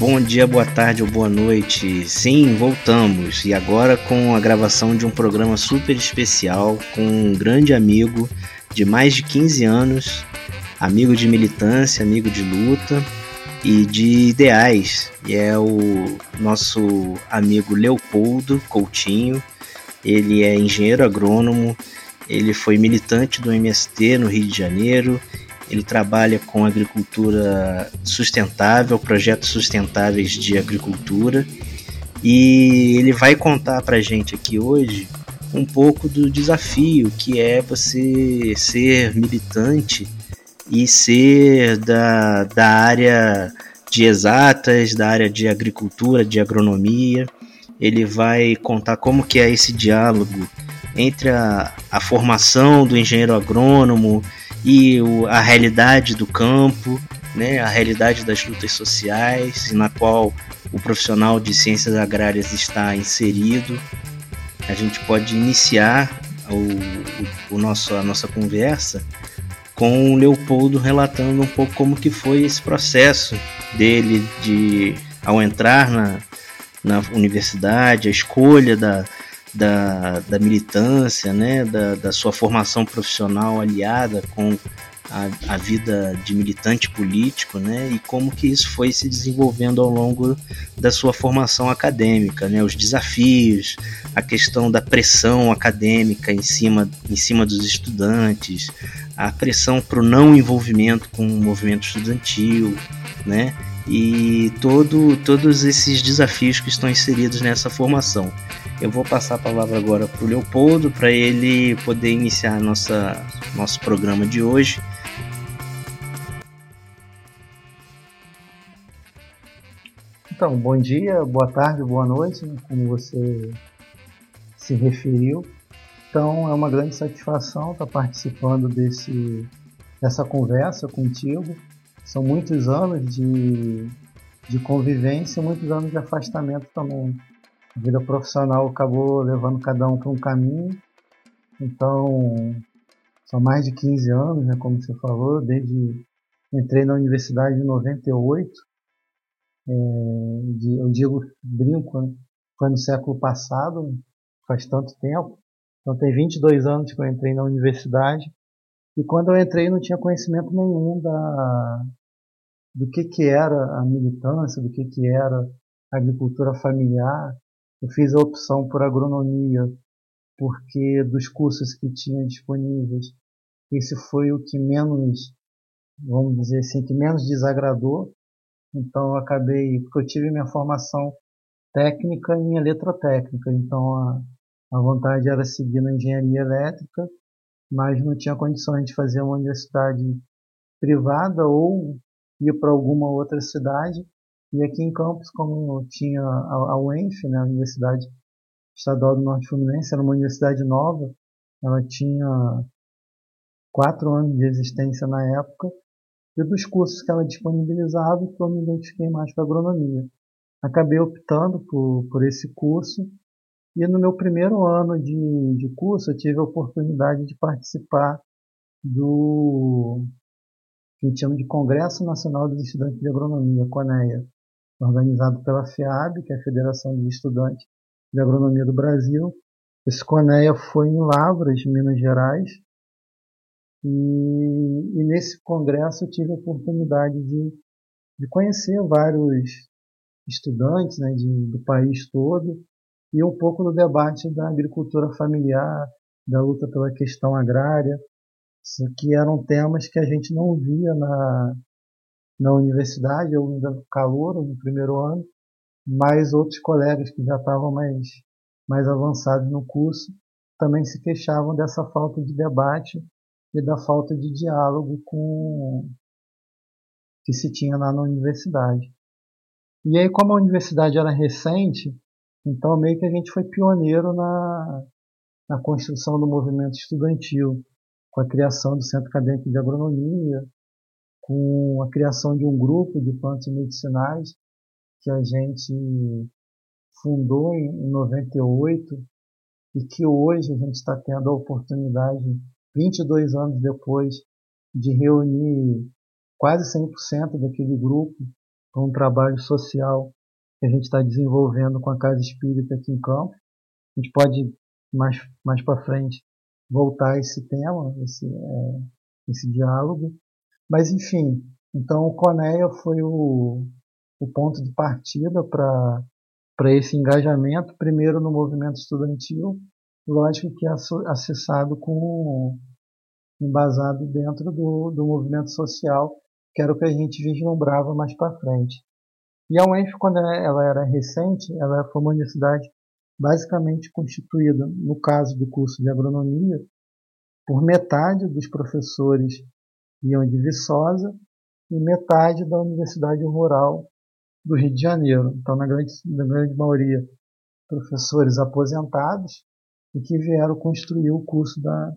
Bom dia, boa tarde ou boa noite. Sim, voltamos e agora com a gravação de um programa super especial com um grande amigo de mais de 15 anos, amigo de militância, amigo de luta e de ideais. E é o nosso amigo Leopoldo Coutinho. Ele é engenheiro agrônomo, ele foi militante do MST no Rio de Janeiro ele trabalha com agricultura sustentável, projetos sustentáveis de agricultura, e ele vai contar para gente aqui hoje um pouco do desafio que é você ser militante e ser da, da área de exatas, da área de agricultura, de agronomia. Ele vai contar como que é esse diálogo entre a, a formação do engenheiro agrônomo e o, a realidade do campo, né, a realidade das lutas sociais, na qual o profissional de ciências agrárias está inserido. A gente pode iniciar o, o, o nosso, a nossa conversa com o Leopoldo relatando um pouco como que foi esse processo dele de ao entrar na, na universidade, a escolha da, da, da militância, né, da, da sua formação profissional aliada com a, a, vida de militante político, né, e como que isso foi se desenvolvendo ao longo da sua formação acadêmica, né, os desafios, a questão da pressão acadêmica em cima, em cima dos estudantes, a pressão para o não envolvimento com o movimento estudantil, né, e todo, todos esses desafios que estão inseridos nessa formação. Eu vou passar a palavra agora para o Leopoldo para ele poder iniciar nossa, nosso programa de hoje. Então, bom dia, boa tarde, boa noite, né, como você se referiu. Então, é uma grande satisfação estar participando desse, dessa conversa contigo. São muitos anos de, de convivência, muitos anos de afastamento também a vida profissional acabou levando cada um para um caminho. Então, são mais de 15 anos, né, como você falou, desde entrei na universidade em 98. É, de, eu digo, brinco, né, foi no século passado, faz tanto tempo. Então tem 22 anos que eu entrei na universidade. E quando eu entrei não tinha conhecimento nenhum da, do que, que era a militância, do que, que era a agricultura familiar, eu fiz a opção por agronomia porque dos cursos que tinha disponíveis, esse foi o que menos, vamos dizer assim, que menos desagradou. Então eu acabei, porque eu tive minha formação técnica em eletrotécnica, então a, a vontade era seguir na engenharia elétrica, mas não tinha condições de fazer uma universidade privada ou ir para alguma outra cidade e aqui em Campos, como tinha a, UENF, né, a Universidade Estadual do Norte Fluminense, era uma universidade nova, ela tinha quatro anos de existência na época, e dos cursos que ela disponibilizava, eu me identifiquei mais com agronomia. Acabei optando por, por esse curso, e no meu primeiro ano de, de curso eu tive a oportunidade de participar do que a gente chama de Congresso Nacional dos Estudantes de Agronomia, CONEA organizado pela FEAB, que é a Federação dos Estudantes de Agronomia do Brasil. Esse CONEA foi em Lavras, Minas Gerais, e, e nesse congresso eu tive a oportunidade de, de conhecer vários estudantes né, de, do país todo e um pouco do debate da agricultura familiar, da luta pela questão agrária, que eram temas que a gente não via na, na universidade, eu ainda calor no primeiro ano, mas outros colegas que já estavam mais, mais avançados no curso também se queixavam dessa falta de debate e da falta de diálogo com que se tinha lá na universidade. E aí, como a universidade era recente, então meio que a gente foi pioneiro na, na construção do movimento estudantil, com a criação do Centro Acadêmico de Agronomia, com a criação de um grupo de plantas medicinais que a gente fundou em, em 98 e que hoje a gente está tendo a oportunidade, 22 anos depois, de reunir quase 100% daquele grupo para um trabalho social que a gente está desenvolvendo com a Casa Espírita aqui em Campo. A gente pode, mais, mais para frente, voltar a esse tema, esse, é, esse diálogo. Mas, enfim, então o Coneia foi o, o ponto de partida para para esse engajamento, primeiro no movimento estudantil, lógico que é acessado com embasado dentro do, do movimento social, que era o que a gente vislumbrava mais para frente. E a UENF, quando ela era recente, ela foi uma universidade basicamente constituída, no caso do curso de agronomia, por metade dos professores iam de Viçosa e metade da Universidade Rural do Rio de Janeiro. Então, na grande, na grande maioria, professores aposentados e que vieram construir o curso da,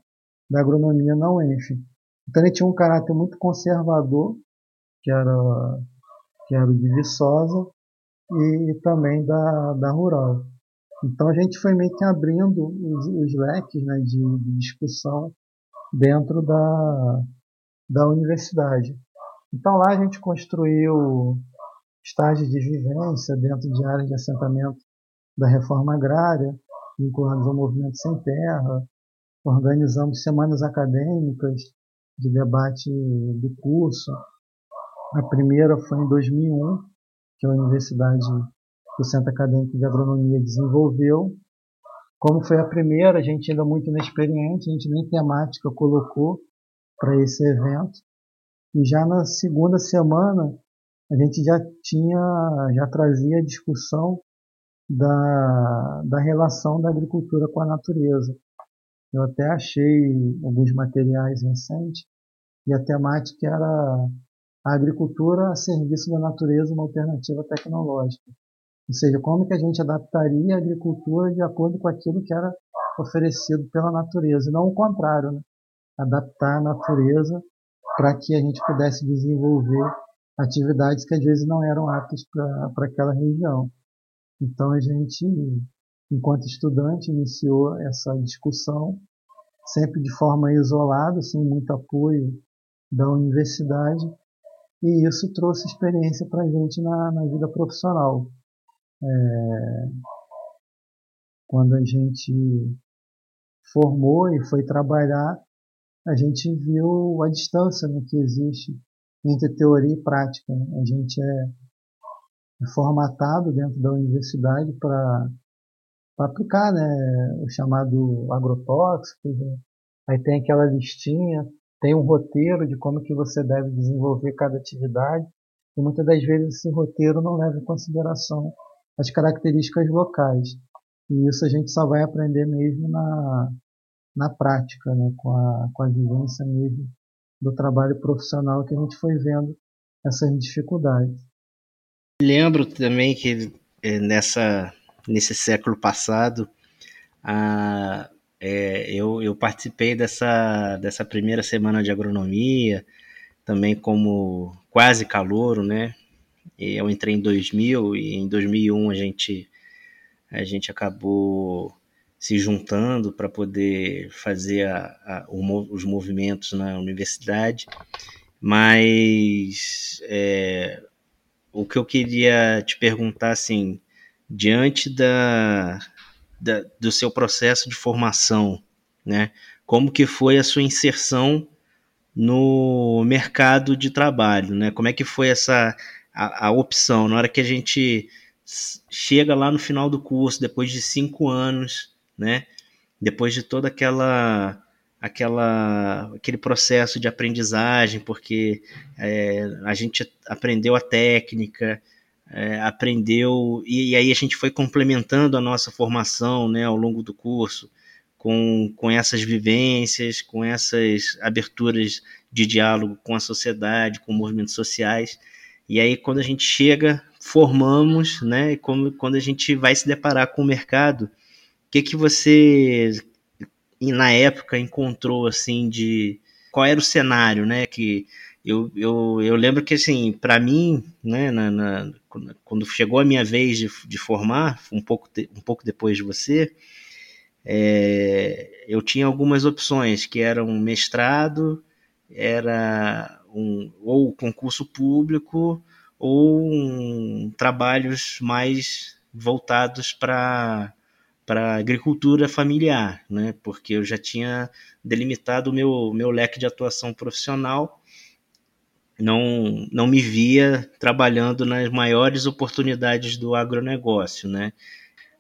da agronomia na UENF. Então, ele tinha um caráter muito conservador, que era, que era de Viçosa, e também da, da Rural. Então, a gente foi meio que abrindo os, os leques né, de, de discussão dentro da, da universidade. Então, lá a gente construiu estágios de vivência dentro de áreas de assentamento da reforma agrária, vinculados ao movimento sem terra. Organizamos semanas acadêmicas de debate do curso. A primeira foi em 2001, que a Universidade do Centro Acadêmico de Agronomia desenvolveu. Como foi a primeira, a gente ainda muito inexperiente, a gente nem temática colocou para esse evento. E já na segunda semana, a gente já tinha, já trazia a discussão da, da relação da agricultura com a natureza. Eu até achei alguns materiais recentes e a temática era a agricultura a serviço da natureza, uma alternativa tecnológica. Ou seja, como que a gente adaptaria a agricultura de acordo com aquilo que era oferecido pela natureza, e não o contrário, né? Adaptar a natureza para que a gente pudesse desenvolver atividades que às vezes não eram aptas para aquela região. Então a gente, enquanto estudante, iniciou essa discussão, sempre de forma isolada, sem muito apoio da universidade, e isso trouxe experiência para a gente na, na, vida profissional. É, quando a gente formou e foi trabalhar, a gente viu a distância né, que existe entre teoria e prática. A gente é, é formatado dentro da universidade para aplicar né, o chamado agrotóxico, né? aí tem aquela listinha, tem um roteiro de como que você deve desenvolver cada atividade, e muitas das vezes esse roteiro não leva em consideração as características locais. E isso a gente só vai aprender mesmo na, na prática, né, com, a, com a vivência mesmo do trabalho profissional que a gente foi vendo essas dificuldades. Lembro também que é, nessa nesse século passado a, é, eu, eu participei dessa, dessa primeira semana de agronomia também como quase calouro, né? Eu entrei em 2000 e em 2001 a gente a gente acabou se juntando para poder fazer a, a, os movimentos na universidade, mas é, o que eu queria te perguntar, assim, diante da, da, do seu processo de formação, né, como que foi a sua inserção no mercado de trabalho, né? Como é que foi essa a, a opção? Na hora que a gente chega lá no final do curso, depois de cinco anos, né? Depois de toda aquela aquela aquele processo de aprendizagem, porque é, a gente aprendeu a técnica, é, aprendeu e, e, aí a gente foi complementando a nossa formação, né, ao longo do curso, com, com essas vivências, com essas aberturas de diálogo com a sociedade, com movimentos sociais. E aí quando a gente chega, formamos, né, e como, quando a gente vai se deparar com o mercado, que que você na época encontrou assim de qual era o cenário, né, que eu, eu, eu lembro que, assim, para mim, né, na, na, quando chegou a minha vez de, de formar, um pouco, um pouco depois de você, é, eu tinha algumas opções, que eram mestrado, era um, ou concurso público, ou um, trabalhos mais voltados para para agricultura familiar, né? Porque eu já tinha delimitado o meu, meu leque de atuação profissional não, não me via trabalhando nas maiores oportunidades do agronegócio, né?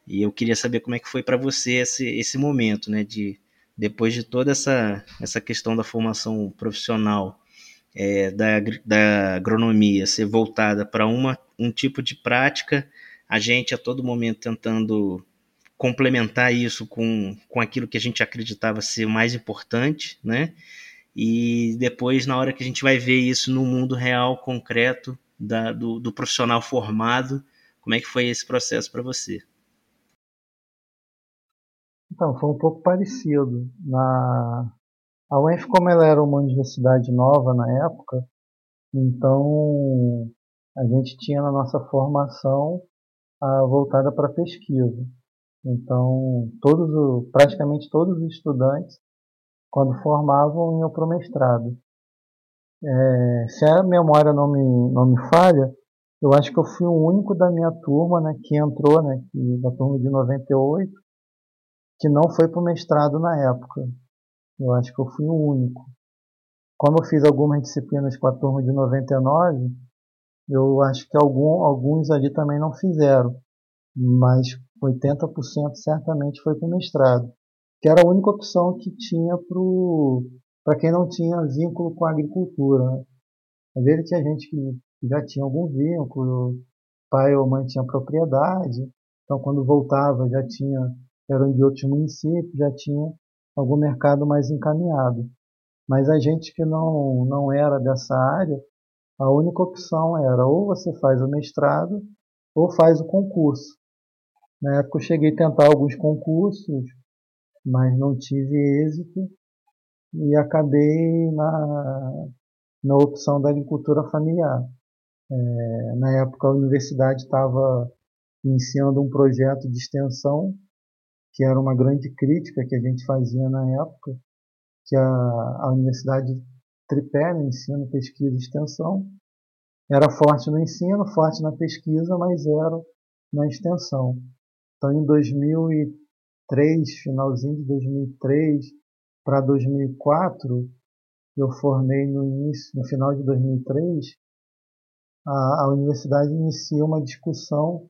E eu queria saber como é que foi para você esse, esse momento, né? De depois de toda essa, essa questão da formação profissional é, da, da agronomia ser voltada para um tipo de prática, a gente a todo momento tentando complementar isso com, com aquilo que a gente acreditava ser mais importante, né? e depois, na hora que a gente vai ver isso no mundo real, concreto, da, do, do profissional formado, como é que foi esse processo para você? Então, foi um pouco parecido. Na... A UENF, como ela era uma universidade nova na época, então a gente tinha na nossa formação a voltada para pesquisa. Então, todos, praticamente todos os estudantes quando formavam, iam para o mestrado. É, se a memória não me, não me falha, eu acho que eu fui o único da minha turma né, que entrou, né, que, da turma de 98, que não foi para o mestrado na época. Eu acho que eu fui o único. Como eu fiz algumas disciplinas com a turma de 99, eu acho que algum, alguns ali também não fizeram, mas 80% certamente foi o mestrado que era a única opção que tinha para quem não tinha vínculo com a agricultura. Né? Às vezes tinha gente que já tinha algum vínculo, pai ou mãe tinha propriedade, então quando voltava já tinha, eram de outros municípios, já tinha algum mercado mais encaminhado. Mas a gente que não, não era dessa área, a única opção era ou você faz o mestrado ou faz o concurso. Na época eu cheguei a tentar alguns concursos, mas não tive êxito e acabei na, na opção da agricultura familiar. É, na época a universidade estava iniciando um projeto de extensão, que era uma grande crítica que a gente fazia na época, que a, a universidade tripé, né, ensino, pesquisa e extensão, era forte no ensino, forte na pesquisa, mas era na extensão. Então, em 2003, 2003, finalzinho de 2003 para 2004, eu formei no início, no final de 2003, a, a universidade inicia uma discussão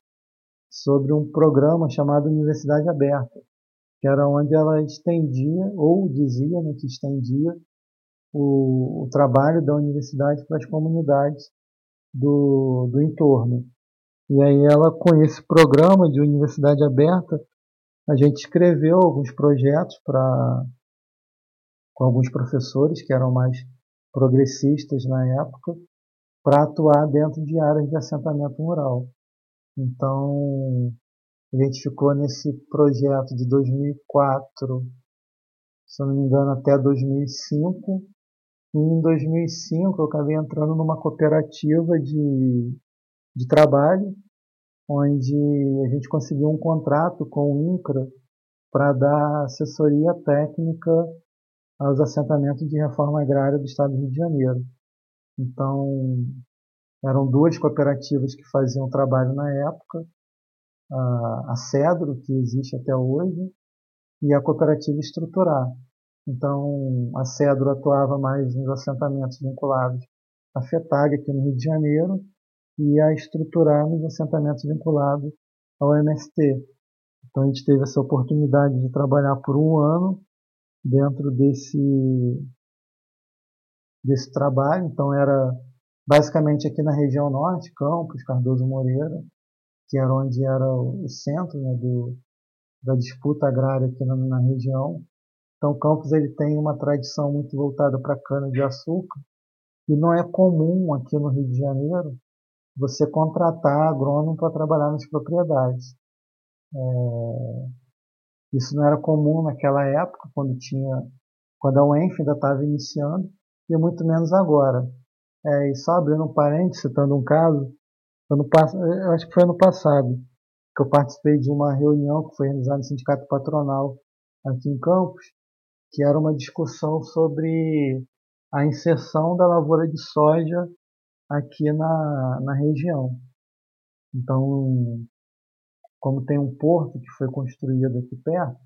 sobre um programa chamado Universidade Aberta, que era onde ela estendia, ou dizia né, que estendia, o, o trabalho da universidade para as comunidades do, do entorno. E aí ela, com esse programa de universidade aberta, a gente escreveu alguns projetos para com alguns professores que eram mais progressistas na época para atuar dentro de áreas de assentamento rural. Então, a gente ficou nesse projeto de 2004, se eu não me engano, até 2005. E em 2005 eu acabei entrando numa cooperativa de, de trabalho onde a gente conseguiu um contrato com o INCRA para dar assessoria técnica aos assentamentos de reforma agrária do estado do Rio de Janeiro. Então, eram duas cooperativas que faziam trabalho na época, a Cedro, que existe até hoje, e a cooperativa Estruturar. Então, a Cedro atuava mais nos assentamentos vinculados à FETAG aqui no Rio de Janeiro, e a estruturar nos assentamentos vinculados ao MST. Então a gente teve essa oportunidade de trabalhar por um ano dentro desse desse trabalho. Então era basicamente aqui na região norte, Campos, Cardoso Moreira, que era onde era o centro né, do, da disputa agrária aqui na, na região. Então Campos ele tem uma tradição muito voltada para cana de açúcar e não é comum aqui no Rio de Janeiro você contratar agrônomo para trabalhar nas propriedades. É, isso não era comum naquela época, quando tinha, quando a UENF ainda estava iniciando, e muito menos agora. É, e só abrindo um parênteses, citando um caso, ano, eu acho que foi ano passado, que eu participei de uma reunião que foi realizada no Sindicato Patronal aqui em Campos, que era uma discussão sobre a inserção da lavoura de soja aqui na, na região. Então, como tem um porto que foi construído aqui perto,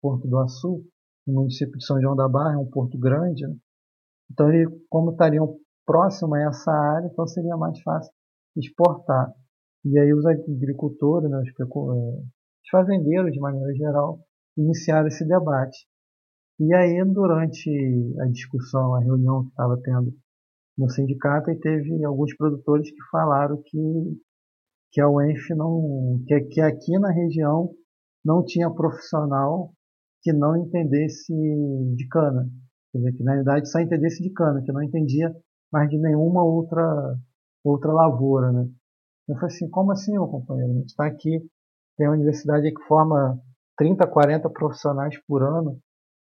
Porto do Açu, no município de São João da Barra, é um porto grande, né? então ele, como estariam próximo a essa área, então seria mais fácil exportar. E aí os agricultores, né, os, é, os fazendeiros de maneira geral, iniciaram esse debate. E aí durante a discussão, a reunião que estava tendo no sindicato, e teve alguns produtores que falaram que que a UENF não que, que aqui na região não tinha profissional que não entendesse de cana, quer dizer, que na verdade só entendesse de cana, que não entendia mais de nenhuma outra outra lavoura, né? Eu falei assim, como assim, meu companheiro? A gente está aqui, tem uma universidade que forma 30, 40 profissionais por ano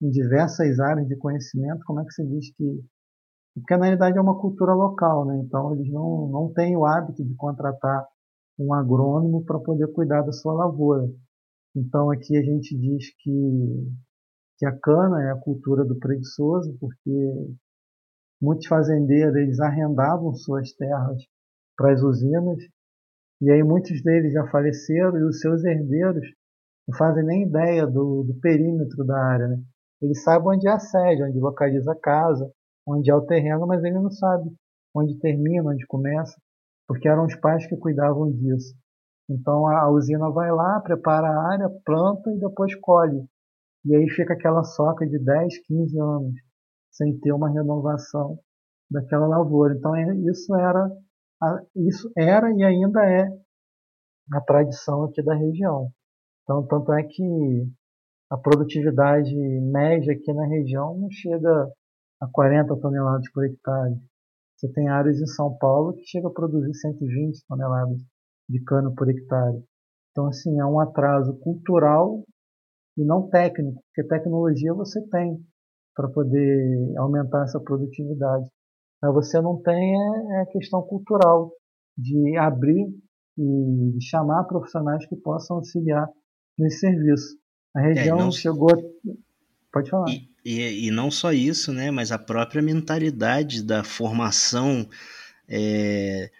em diversas áreas de conhecimento, como é que você diz que... Porque na realidade é uma cultura local, né? Então eles não, não têm o hábito de contratar um agrônomo para poder cuidar da sua lavoura. Então aqui a gente diz que, que a cana é a cultura do preguiçoso, porque muitos fazendeiros eles arrendavam suas terras para as usinas, e aí muitos deles já faleceram e os seus herdeiros não fazem nem ideia do, do perímetro da área. Né? Eles sabem onde é a sede, onde localiza a casa, onde é o terreno, mas ele não sabe onde termina, onde começa porque eram os pais que cuidavam disso. Então a usina vai lá, prepara a área, planta e depois colhe. E aí fica aquela soca de 10, 15 anos sem ter uma renovação daquela lavoura. Então é, isso era isso era e ainda é a tradição aqui da região. Então tanto é que a produtividade média aqui na região não chega a 40 toneladas por hectare. Você tem áreas em São Paulo que chega a produzir 120 toneladas de cana por hectare. Então, assim, é um atraso cultural e não técnico, porque tecnologia você tem para poder aumentar essa produtividade. Mas você não tem é, é a questão cultural de abrir e chamar profissionais que possam auxiliar nesse serviço. A é, região é, não... chegou. Pode falar. E, e, e, não só isso, né, mas a própria mentalidade da formação é,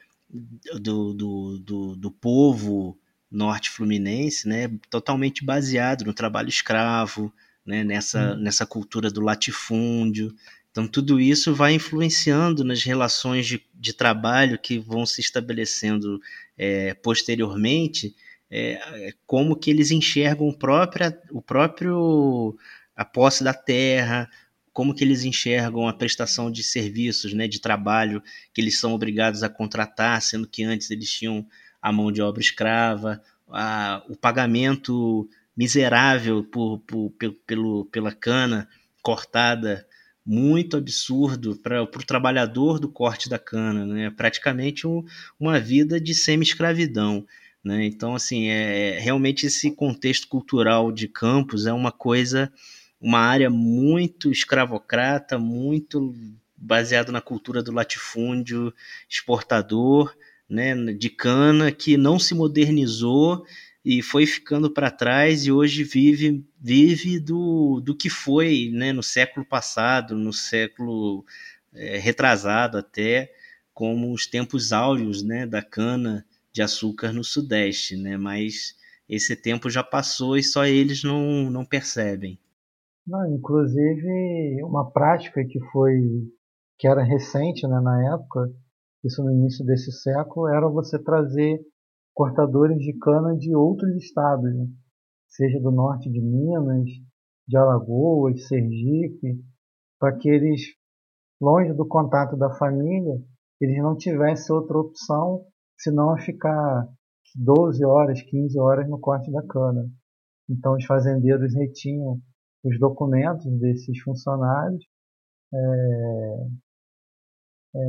do, do, do, do, povo norte-fluminense, né, totalmente baseado no trabalho escravo, né, nessa, hum. nessa cultura do latifúndio. Então, tudo isso vai influenciando nas relações de, de trabalho que vão se estabelecendo é, posteriormente, é, como que eles enxergam própria, o próprio a posse da terra, como que eles enxergam a prestação de serviços, né, de trabalho que eles são obrigados a contratar, sendo que antes eles tinham a mão de obra escrava, a, o pagamento miserável por, por, pelo, pela cana cortada, muito absurdo para o trabalhador do corte da cana, né? praticamente um, uma vida de semi-escravidão. Né? Então, assim, é, realmente esse contexto cultural de campos é uma coisa uma área muito escravocrata, muito baseado na cultura do latifúndio exportador, né, de cana, que não se modernizou e foi ficando para trás e hoje vive vive do, do que foi né, no século passado, no século é, retrasado até, como os tempos áureos né, da cana de açúcar no Sudeste, né, mas esse tempo já passou e só eles não, não percebem. Não, inclusive uma prática que foi que era recente né, na época, isso no início desse século, era você trazer cortadores de cana de outros estados, né? seja do norte de Minas, de Alagoas, Sergipe, para que eles, longe do contato da família, eles não tivessem outra opção senão ficar 12 horas, 15 horas no corte da cana. Então os fazendeiros retinham os documentos desses funcionários é, é,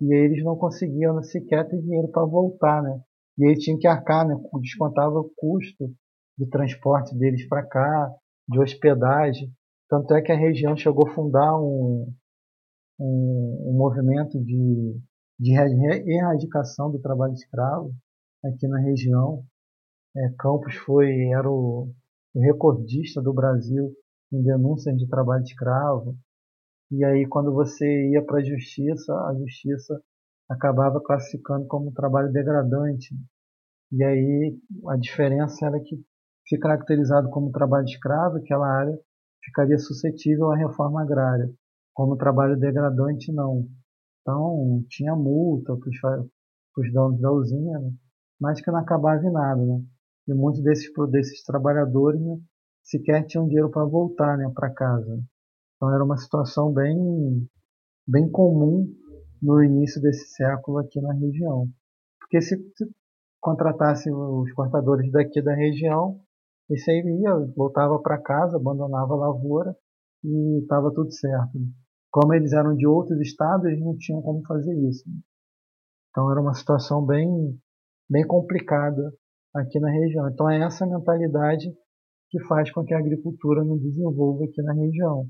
e eles não conseguiam sequer ter dinheiro para voltar, né? E eles tinham que arcar, né? Descontava o custo de transporte deles para cá, de hospedagem. Tanto é que a região chegou a fundar um, um, um movimento de, de erradicação do trabalho escravo aqui na região. É, Campos foi era o recordista do Brasil em denúncias de trabalho escravo. E aí, quando você ia para a justiça, a justiça acabava classificando como trabalho degradante. E aí, a diferença era que, se caracterizado como trabalho escravo, aquela área ficaria suscetível à reforma agrária. Como trabalho degradante, não. Então, tinha multa para os donos da usina, né? mas que não acabava em nada. Né? E muitos desses, desses trabalhadores né, sequer tinham dinheiro para voltar né, para casa. Então, era uma situação bem, bem comum no início desse século aqui na região. Porque se, se contratasse os cortadores daqui da região, esse aí ia, voltava para casa, abandonava a lavoura e estava tudo certo. Como eles eram de outros estados, eles não tinham como fazer isso. Então era uma situação bem, bem complicada aqui na região. Então é essa mentalidade que faz com que a agricultura não desenvolva aqui na região.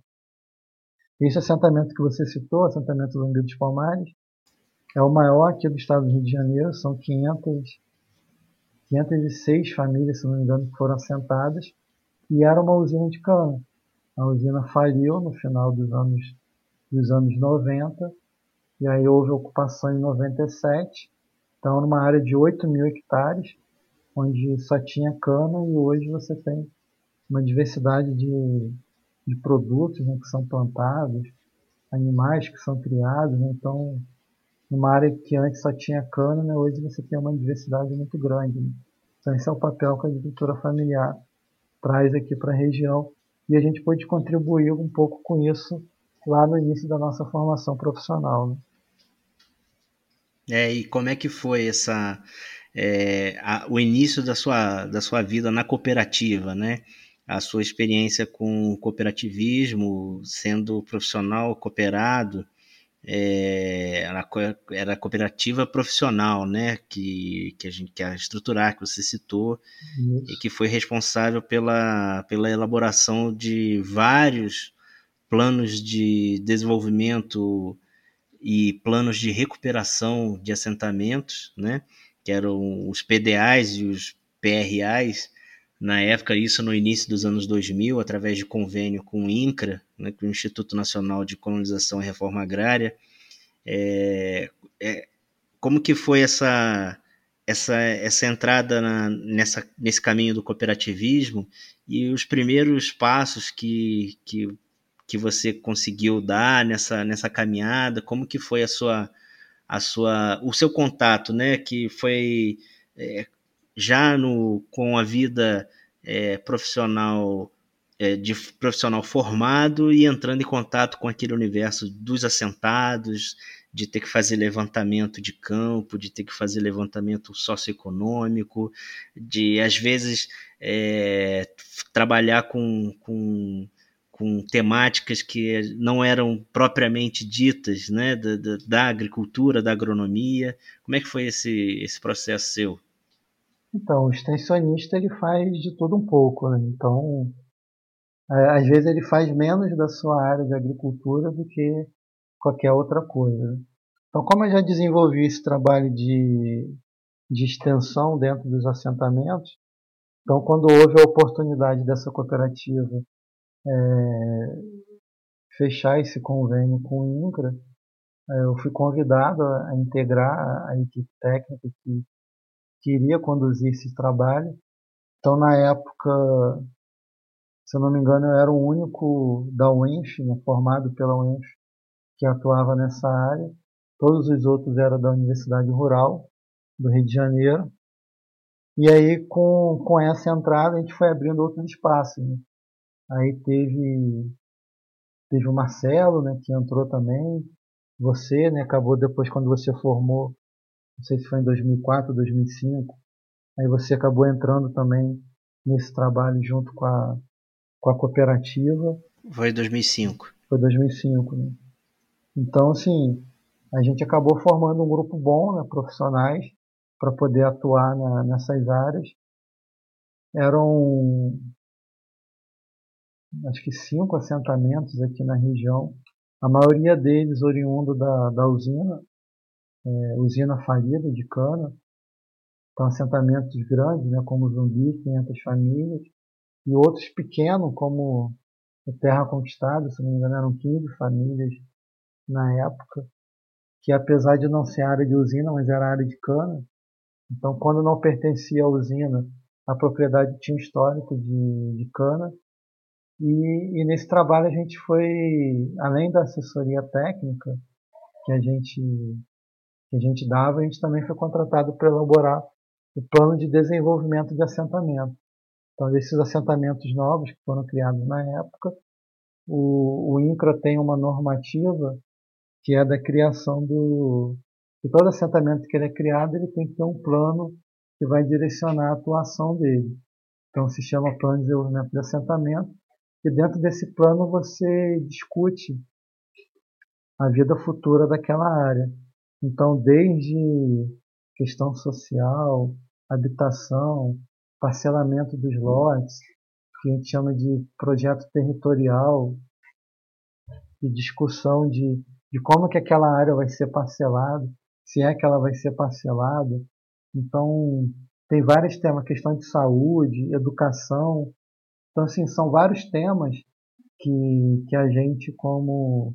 Esse assentamento que você citou, assentamento Zumbi dos Palmares, é o maior aqui do estado do Rio de Janeiro, são 500 506 famílias, se não me engano, que foram assentadas, e era uma usina de cana. A usina faliu no final dos anos, dos anos 90, e aí houve ocupação em 97, então numa área de 8 mil hectares, onde só tinha cana, e hoje você tem uma diversidade de, de produtos né, que são plantados, animais que são criados, né, então numa área que antes só tinha cana, né, hoje você tem uma diversidade muito grande. Né? Então esse é o papel que a agricultura familiar traz aqui para a região e a gente pode contribuir um pouco com isso lá no início da nossa formação profissional. Né? É, e como é que foi essa é, a, o início da sua, da sua vida na cooperativa, né? A sua experiência com cooperativismo, sendo profissional cooperado, é, era, era a cooperativa profissional, né, que, que, a gente, que a estruturar, que você citou, Isso. e que foi responsável pela, pela elaboração de vários planos de desenvolvimento e planos de recuperação de assentamentos, né, que eram os PDAs e os PRAs, na época, isso no início dos anos 2000, através de convênio com o INCRA, né, com o Instituto Nacional de Colonização e Reforma Agrária. É, é, como que foi essa, essa, essa entrada na, nessa, nesse caminho do cooperativismo e os primeiros passos que, que, que você conseguiu dar nessa, nessa caminhada? Como que foi a sua, a sua, o seu contato, né? Que foi é, já no, com a vida é, profissional é, de profissional formado e entrando em contato com aquele universo dos assentados, de ter que fazer levantamento de campo, de ter que fazer levantamento socioeconômico, de às vezes é, trabalhar com, com, com, temáticas que não eram propriamente ditas né, da, da, da agricultura, da agronomia. Como é que foi esse, esse processo seu? Então, o extensionista ele faz de tudo um pouco, né? Então, é, às vezes ele faz menos da sua área de agricultura do que qualquer outra coisa. Então, como eu já desenvolvi esse trabalho de, de extensão dentro dos assentamentos, então quando houve a oportunidade dessa cooperativa é, fechar esse convênio com o INCRA, é, eu fui convidado a, integrar a equipe técnica que queria conduzir esse trabalho. Então, na época, se eu não me engano, eu era o único da UENF, né, formado pela UENF, que atuava nessa área. Todos os outros eram da Universidade Rural do Rio de Janeiro. E aí, com, com essa entrada, a gente foi abrindo outros espaços. Né? Aí teve, teve o Marcelo, né, que entrou também. Você, né, acabou depois, quando você formou, não sei se foi em 2004 ou 2005, aí você acabou entrando também nesse trabalho junto com a, com a cooperativa. Foi 2005. Foi 2005, né? Então, assim, a gente acabou formando um grupo bom, né, profissionais, para poder atuar na, nessas áreas. Eram, acho que cinco assentamentos aqui na região. A maioria deles oriundo da, da usina, é, usina falida de cana, então assentamentos grandes, né, como Zumbi, 500 famílias, e outros pequenos, como Terra Conquistada, se não me engano eram 15 famílias na época, que apesar de não ser área de usina, mas era área de cana, então quando não pertencia à usina, a propriedade tinha histórico de, de cana, e, e, nesse trabalho a gente foi, além da assessoria técnica que a gente, que a gente dava, a gente também foi contratado para elaborar o plano de desenvolvimento de assentamento. Então, desses assentamentos novos que foram criados na época, o, o INCRA tem uma normativa que é da criação do. que todo assentamento que ele é criado, ele tem que ter um plano que vai direcionar a atuação dele. Então, se chama Plano de Desenvolvimento de Assentamento, e dentro desse plano você discute a vida futura daquela área. Então, desde questão social, habitação, parcelamento dos lotes, que a gente chama de projeto territorial, e discussão de, de como que aquela área vai ser parcelada, se é que ela vai ser parcelada. Então, tem vários temas, questão de saúde, educação, então, assim, são vários temas que, que a gente, como,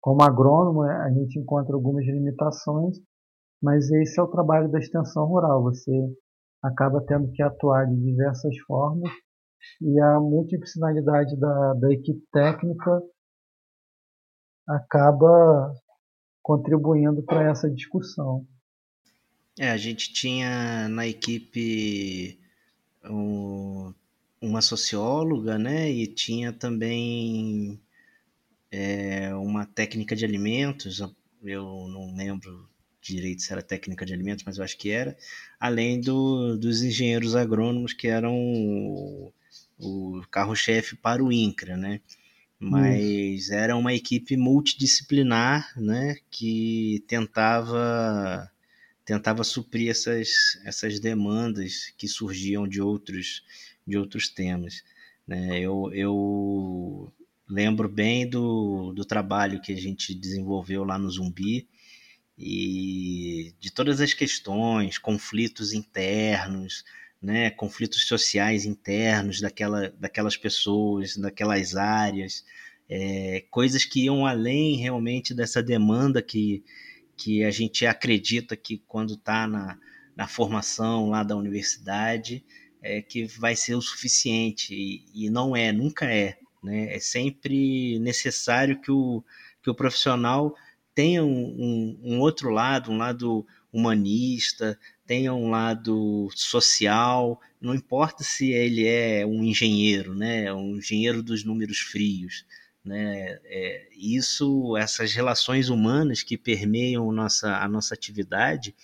como agrônomo, né, a gente encontra algumas limitações, mas esse é o trabalho da extensão rural. Você acaba tendo que atuar de diversas formas e a multiplicidade da, da equipe técnica acaba contribuindo para essa discussão. É, a gente tinha na equipe um, uma socióloga, né? E tinha também é, uma técnica de alimentos, eu não lembro direito se era técnica de alimentos, mas eu acho que era, além do, dos engenheiros agrônomos que eram o, o carro-chefe para o INCRA, né? Mas hum. era uma equipe multidisciplinar, né? Que tentava tentava suprir essas, essas demandas que surgiam de outros de outros temas. Né? Eu, eu lembro bem do, do trabalho que a gente desenvolveu lá no Zumbi e de todas as questões, conflitos internos, né, conflitos sociais internos daquela, daquelas pessoas, daquelas áreas, é, coisas que iam além realmente dessa demanda que, que a gente acredita que quando está na, na formação lá da universidade, é, que vai ser o suficiente e, e, não é, nunca é. Né? É sempre necessário que o, que o profissional tenha um, um, um outro lado, um lado humanista, tenha um lado social, não importa se ele é um engenheiro, né, um engenheiro dos números frios, né, é, isso, essas relações humanas que permeiam nossa, a nossa atividade,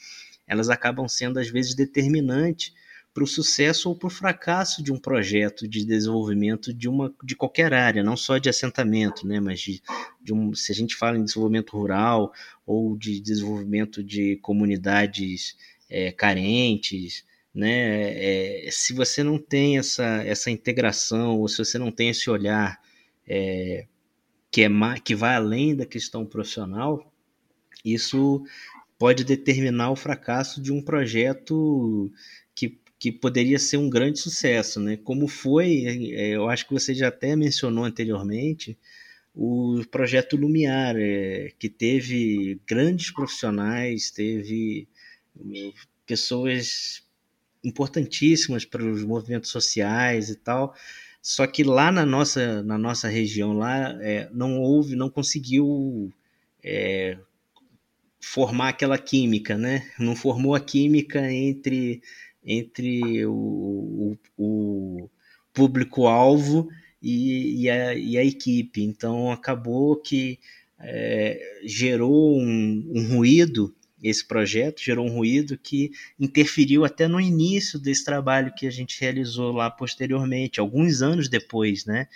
elas acabam sendo às vezes determinantes para o sucesso ou para o fracasso de um projeto de desenvolvimento de uma de qualquer área, não só de assentamento, né, mas de, de um, se a gente fala em desenvolvimento rural ou de desenvolvimento de comunidades é, carentes, né, é, se você não tem essa, essa integração ou se você não tem esse olhar é, que é que vai além da questão profissional, isso pode determinar o fracasso de um projeto que que poderia ser um grande sucesso, né? Como foi, é, eu acho que você já até mencionou anteriormente, o projeto Lumiar, é, que teve grandes profissionais, teve é, pessoas importantíssimas para os movimentos sociais e tal. Só que lá na nossa, na nossa região, lá é, não houve, não conseguiu é, formar aquela química, né? Não formou a química entre entre o, o, o público-alvo e, e, a, e a equipe. Então acabou que é, gerou um, um ruído esse projeto gerou um ruído que interferiu até no início desse trabalho que a gente realizou lá posteriormente, alguns anos depois, né?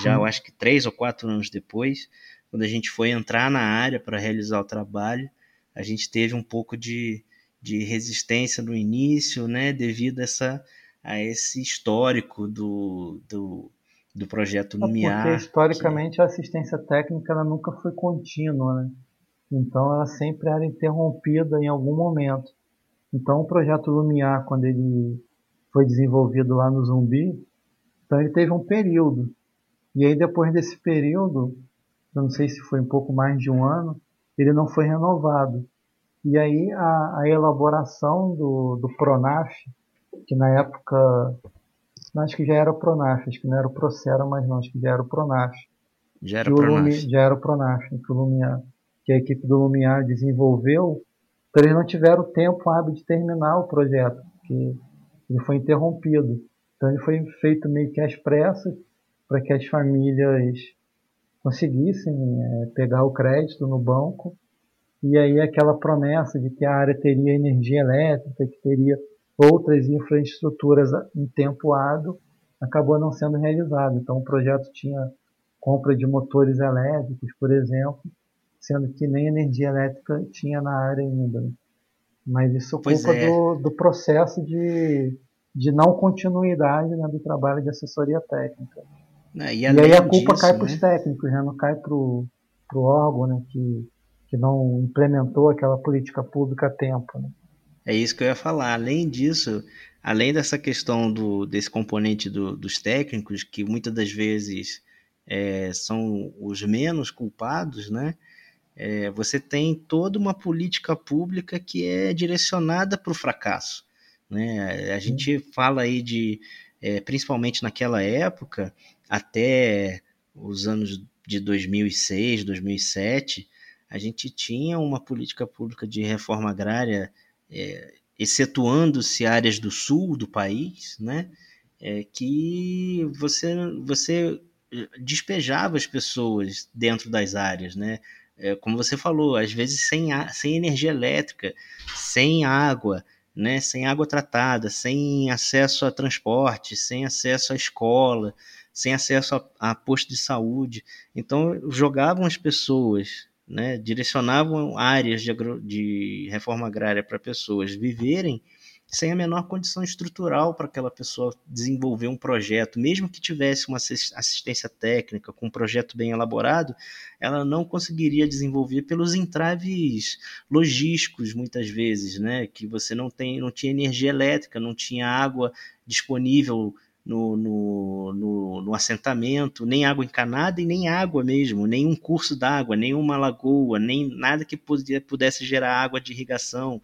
Já eu acho que três ou quatro anos depois, quando a gente foi entrar na área para realizar o trabalho, a gente teve um pouco de, de resistência no início, né, devido a, essa, a esse histórico do, do, do projeto Lumiar. porque historicamente que... a assistência técnica ela nunca foi contínua, né? Então ela sempre era interrompida em algum momento. Então o projeto Lumiar, quando ele foi desenvolvido lá no Zumbi, então ele teve um período. E aí depois desse período, eu não sei se foi um pouco mais de um ano, ele não foi renovado. E aí a, a elaboração do, do Pronaf, que na época, acho que já era o Pronaf, acho que não era o Procera, mas não, acho que já era o Pronaf. Já era o Pronaf. Lumi, já era o Pronaf, que, o Lumiar, que a equipe do Lumiar desenvolveu, então eles não tiveram tempo hábil de terminar o projeto, porque ele foi interrompido. Então ele foi feito meio que às pressas, para que as famílias conseguissem é, pegar o crédito no banco e aí aquela promessa de que a área teria energia elétrica, que teria outras infraestruturas em tempo hábil, acabou não sendo realizado. Então o projeto tinha compra de motores elétricos, por exemplo, sendo que nem energia elétrica tinha na área ainda. Mas isso culpa é. do, do processo de, de não continuidade né, do trabalho de assessoria técnica. Né, e, e aí a culpa disso, cai para os né? técnicos, né? não cai para o órgão né? que, que não implementou aquela política pública a tempo. Né? É isso que eu ia falar. Além disso, além dessa questão do, desse componente do, dos técnicos, que muitas das vezes é, são os menos culpados, né? É, você tem toda uma política pública que é direcionada para o fracasso. Né? A gente fala aí de, é, principalmente naquela época, até os anos de 2006, 2007, a gente tinha uma política pública de reforma agrária, é, excetuando-se áreas do sul do país, né, é, que você, você despejava as pessoas dentro das áreas, né? É, como você falou, às vezes sem, sem energia elétrica, sem água, né? sem água tratada, sem acesso a transporte, sem acesso à escola, sem acesso a, a posto de saúde. Então, jogavam as pessoas, né, direcionavam áreas de, agro, de reforma agrária para pessoas viverem sem a menor condição estrutural para aquela pessoa desenvolver um projeto, mesmo que tivesse uma assistência técnica, com um projeto bem elaborado, ela não conseguiria desenvolver pelos entraves logísticos, muitas vezes, né? Que você não tem, não tinha energia elétrica, não tinha água disponível no, no, no, no, assentamento, nem água encanada e nem água mesmo, nem um curso d'água, nem uma lagoa, nem nada que pudesse gerar água de irrigação.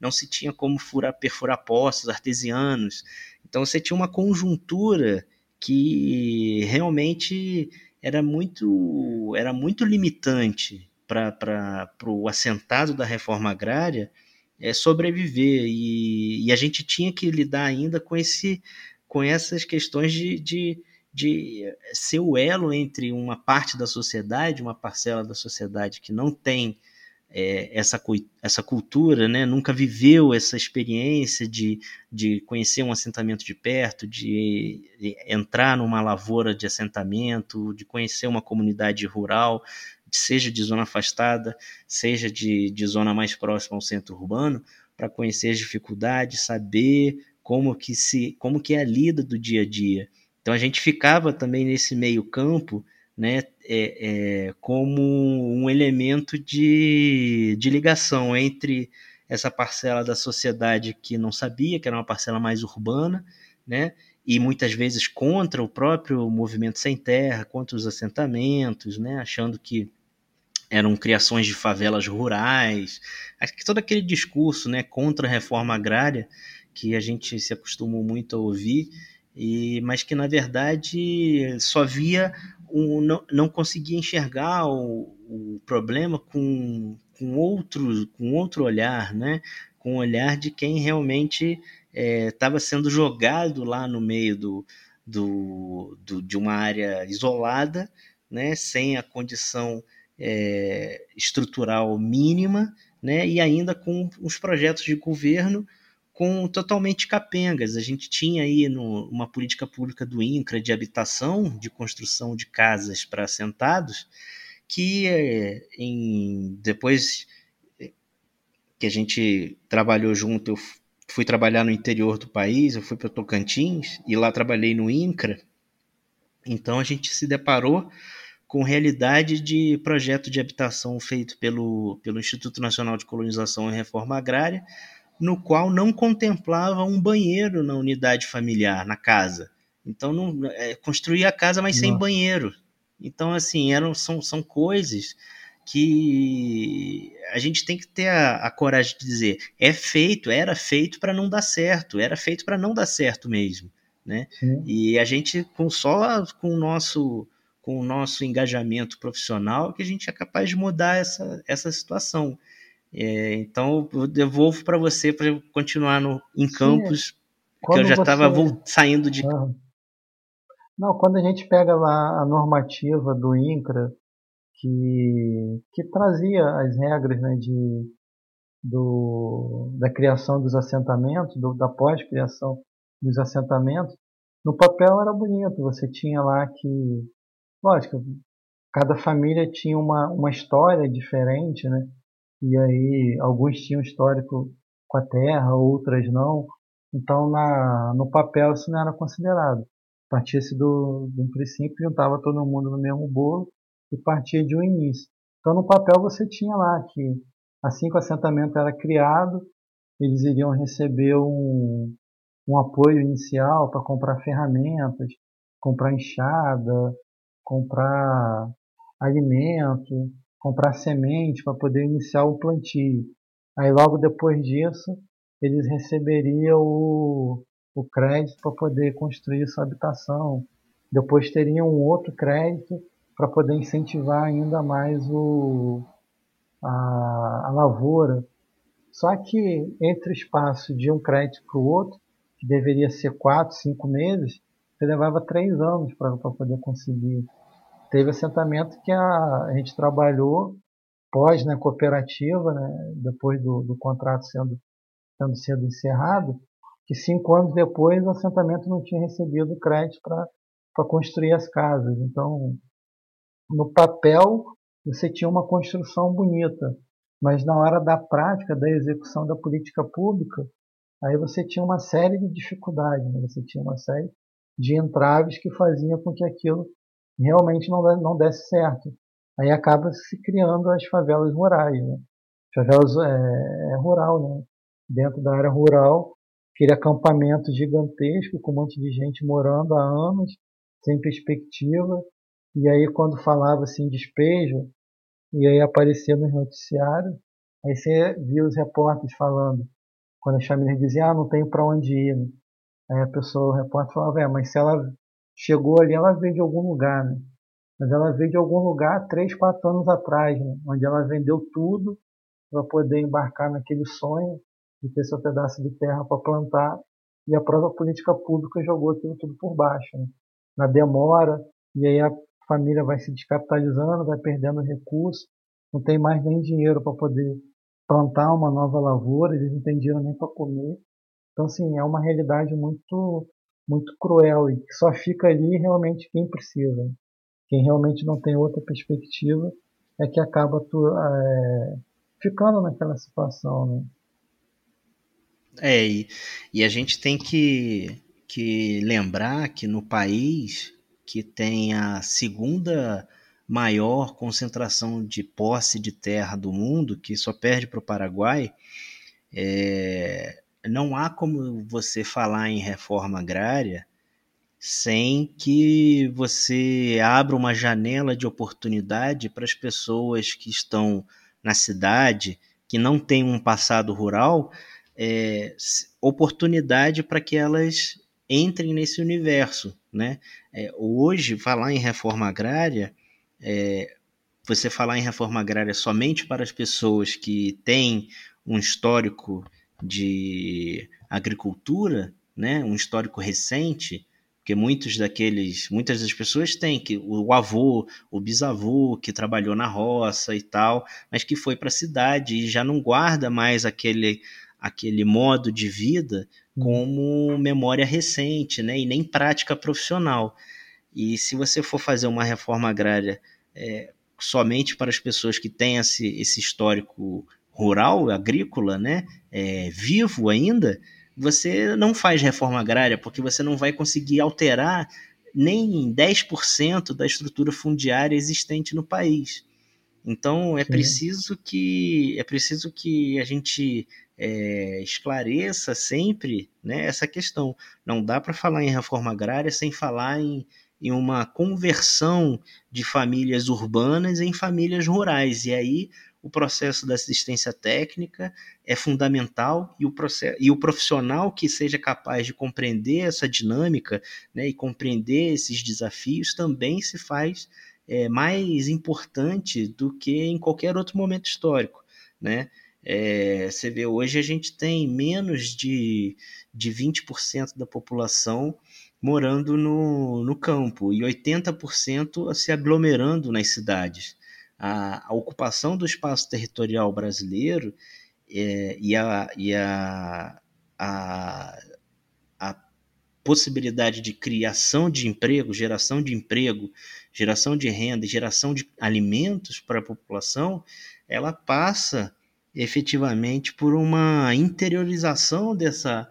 Não se tinha como furar, perfurar poços artesianos. Então você tinha uma conjuntura que realmente era muito, era muito limitante para o assentado da reforma agrária é, sobreviver. E, e a gente tinha que lidar ainda com esse com essas questões de, de, de ser o elo entre uma parte da sociedade, uma parcela da sociedade que não tem é, essa, essa cultura, né? nunca viveu essa experiência de, de conhecer um assentamento de perto, de, de entrar numa lavoura de assentamento, de conhecer uma comunidade rural, seja de zona afastada, seja de, de zona mais próxima ao centro urbano, para conhecer as dificuldades, saber como que se como que é a lida do dia a dia. Então a gente ficava também nesse meio campo, né, é, é, como um elemento de, de ligação entre essa parcela da sociedade que não sabia, que era uma parcela mais urbana, né, e muitas vezes contra o próprio movimento sem terra, contra os assentamentos, né, achando que eram criações de favelas rurais, acho que todo aquele discurso, né, contra a reforma agrária que a gente se acostumou muito a ouvir, e, mas que na verdade só via um, não, não conseguia enxergar o, o problema com, com, outro, com outro olhar, né? com o olhar de quem realmente estava é, sendo jogado lá no meio do, do, do, de uma área isolada, né? sem a condição é, estrutural mínima, né? e ainda com os projetos de governo com totalmente capengas. A gente tinha aí no, uma política pública do INCRA de habitação, de construção de casas para assentados, que eh, em, depois que a gente trabalhou junto, eu fui trabalhar no interior do país, eu fui para Tocantins e lá trabalhei no INCRA. Então a gente se deparou com realidade de projeto de habitação feito pelo, pelo Instituto Nacional de Colonização e Reforma Agrária, no qual não contemplava um banheiro na unidade familiar, na casa. Então não é, construía a casa, mas sem banheiro. Então assim eram são, são coisas que a gente tem que ter a, a coragem de dizer é feito, era feito para não dar certo, era feito para não dar certo mesmo, né? Sim. E a gente com só com o nosso com o nosso engajamento profissional que a gente é capaz de mudar essa, essa situação. É, então eu devolvo para você para continuar no, em campos, porque eu já estava você... saindo de. Não, quando a gente pega lá a normativa do INCRA, que, que trazia as regras né, de, do, da criação dos assentamentos, do, da pós-criação dos assentamentos, no papel era bonito. Você tinha lá que, lógico, cada família tinha uma, uma história diferente, né? E aí alguns tinham histórico com a terra, outras não. Então na, no papel isso não era considerado. Partia-se do, do princípio, juntava todo mundo no mesmo bolo e partia de um início. Então no papel você tinha lá que assim que o assentamento era criado, eles iriam receber um, um apoio inicial para comprar ferramentas, comprar enxada, comprar alimento, comprar semente para poder iniciar o plantio. Aí logo depois disso, eles receberiam o, o crédito para poder construir sua habitação. Depois teriam um outro crédito para poder incentivar ainda mais o, a, a lavoura. Só que entre o espaço de um crédito para o outro, que deveria ser quatro, cinco meses, você levava três anos para poder conseguir teve assentamento que a, a gente trabalhou pós né, cooperativa, né, depois do, do contrato sendo, sendo sendo encerrado, que cinco anos depois o assentamento não tinha recebido crédito para construir as casas. Então, no papel, você tinha uma construção bonita, mas na hora da prática, da execução da política pública, aí você tinha uma série de dificuldades, né? você tinha uma série de entraves que faziam com que aquilo realmente não, não desse certo. Aí acaba se criando as favelas rurais. Né? Favelas é, é rural, né? dentro da área rural, aquele acampamento gigantesco com um monte de gente morando há anos, sem perspectiva. E aí quando falava assim despejo, e aí aparecia no noticiário, aí você via os repórteres falando, quando as famílias diziam, ah, não tenho para onde ir. Né? Aí a pessoa, o repórter falava, é, mas se ela chegou ali, ela veio de algum lugar, né? Mas ela veio de algum lugar três, quatro anos atrás, né? onde ela vendeu tudo para poder embarcar naquele sonho de ter seu pedaço de terra para plantar e a própria política pública jogou aquilo tudo por baixo, né? na demora, e aí a família vai se descapitalizando, vai perdendo recursos, não tem mais nem dinheiro para poder plantar uma nova lavoura, eles não têm dinheiro nem para comer. Então, assim, é uma realidade muito muito cruel e que só fica ali realmente quem precisa. Quem realmente não tem outra perspectiva é que acaba tu, é, ficando naquela situação. Né? É, e, e a gente tem que, que lembrar que no país que tem a segunda maior concentração de posse de terra do mundo, que só perde para o Paraguai, é, não há como você falar em reforma agrária sem que você abra uma janela de oportunidade para as pessoas que estão na cidade, que não têm um passado rural, é, oportunidade para que elas entrem nesse universo. Né? É, hoje, falar em reforma agrária, é, você falar em reforma agrária somente para as pessoas que têm um histórico de agricultura, né, um histórico recente, porque muitos daqueles, muitas das pessoas têm que o avô, o bisavô que trabalhou na roça e tal, mas que foi para a cidade e já não guarda mais aquele aquele modo de vida como memória recente, né, e nem prática profissional. E se você for fazer uma reforma agrária é, somente para as pessoas que têm esse, esse histórico rural, agrícola, né, é, vivo ainda, você não faz reforma agrária, porque você não vai conseguir alterar nem 10% da estrutura fundiária existente no país. Então é Sim. preciso que é preciso que a gente é, esclareça sempre né, essa questão. Não dá para falar em reforma agrária sem falar em, em uma conversão de famílias urbanas em famílias rurais. E aí o processo da assistência técnica é fundamental e o, processo, e o profissional que seja capaz de compreender essa dinâmica né, e compreender esses desafios também se faz é, mais importante do que em qualquer outro momento histórico. Né? É, você vê, hoje a gente tem menos de, de 20% da população morando no, no campo e 80% se aglomerando nas cidades a, a ocupação do espaço territorial brasileiro é, e, a, e a, a, a possibilidade de criação de emprego, geração de emprego, geração de renda e geração de alimentos para a população, ela passa efetivamente por uma interiorização dessa,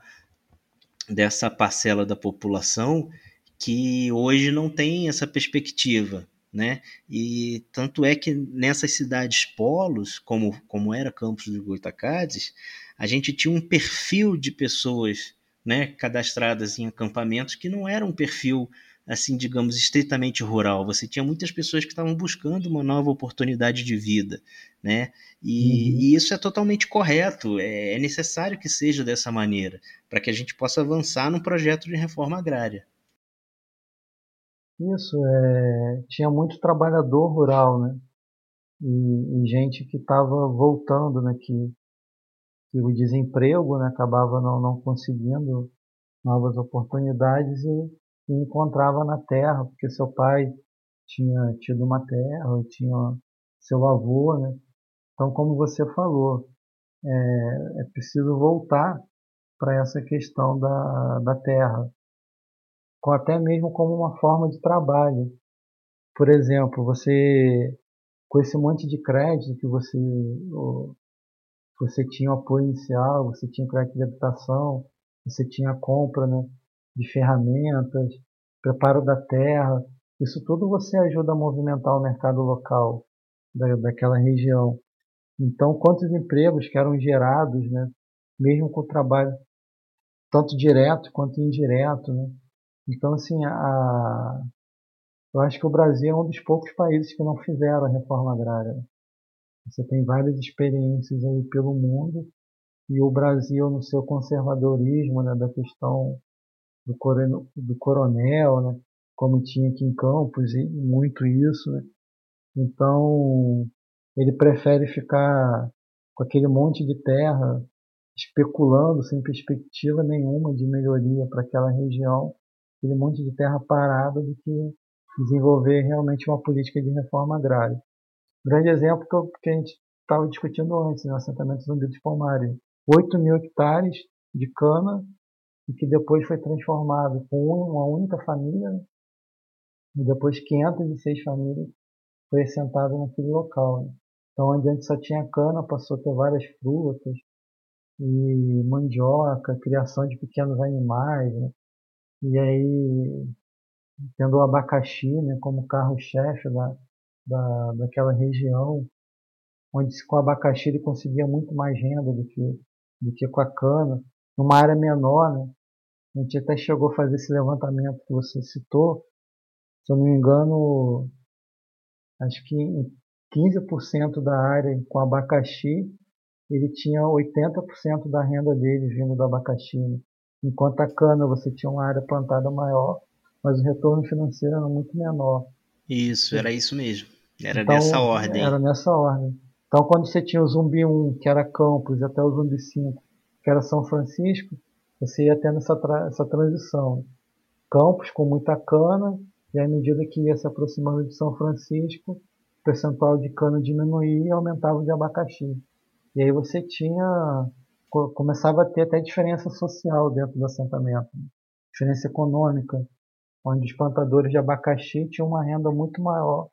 dessa parcela da população que hoje não tem essa perspectiva né? E tanto é que nessas cidades polos, como, como era Campos do Goitacazes, a gente tinha um perfil de pessoas né, cadastradas em acampamentos que não era um perfil assim, digamos, estritamente rural. Você tinha muitas pessoas que estavam buscando uma nova oportunidade de vida, né? E, uhum. e isso é totalmente correto. É, é necessário que seja dessa maneira para que a gente possa avançar no projeto de reforma agrária. Isso, é, tinha muito trabalhador rural, né? E, e gente que estava voltando, né? Que, que o desemprego né, acabava não, não conseguindo novas oportunidades e, e encontrava na terra, porque seu pai tinha tido uma terra, tinha seu avô, né? Então, como você falou, é, é preciso voltar para essa questão da, da terra até mesmo como uma forma de trabalho. Por exemplo, você com esse monte de crédito que você você tinha o apoio inicial, você tinha crédito de habitação, você tinha a compra né, de ferramentas, preparo da terra, isso tudo você ajuda a movimentar o mercado local da, daquela região. Então, quantos empregos que eram gerados, né, mesmo com o trabalho tanto direto quanto indireto, né, então, assim, a, eu acho que o Brasil é um dos poucos países que não fizeram a reforma agrária. Você tem várias experiências aí pelo mundo e o Brasil, no seu conservadorismo né, da questão do coronel, do coronel né, como tinha aqui em Campos, e muito isso. Né? Então, ele prefere ficar com aquele monte de terra especulando sem perspectiva nenhuma de melhoria para aquela região aquele monte de terra parada do que desenvolver realmente uma política de reforma agrária. Grande exemplo que a gente estava discutindo antes, no né, assentamento Zumbi dos Palmares. 8 mil hectares de cana e que depois foi transformado com uma única família né, e depois 506 famílias foi assentado naquele local. Né? Então, onde antes só tinha cana, passou a ter várias frutas e mandioca, criação de pequenos animais, né? E aí, tendo o abacaxi né, como carro-chefe da, da, daquela região, onde com o abacaxi ele conseguia muito mais renda do que, do que com a cana, numa área menor. Né? A gente até chegou a fazer esse levantamento que você citou, se eu não me engano, acho que 15% da área com abacaxi, ele tinha 80% da renda dele vindo do abacaxi. Né? Enquanto a cana você tinha uma área plantada maior, mas o retorno financeiro era muito menor. Isso, era isso mesmo. Era então, nessa ordem. Era nessa ordem. Então, quando você tinha o Zumbi 1, que era Campos, e até o Zumbi 5, que era São Francisco, você ia tendo essa, tra essa transição. Campos com muita cana, e à medida que ia se aproximando de São Francisco, o percentual de cana diminuía e aumentava o de abacaxi. E aí você tinha começava a ter até diferença social dentro do assentamento, né? diferença econômica, onde os plantadores de abacaxi tinham uma renda muito maior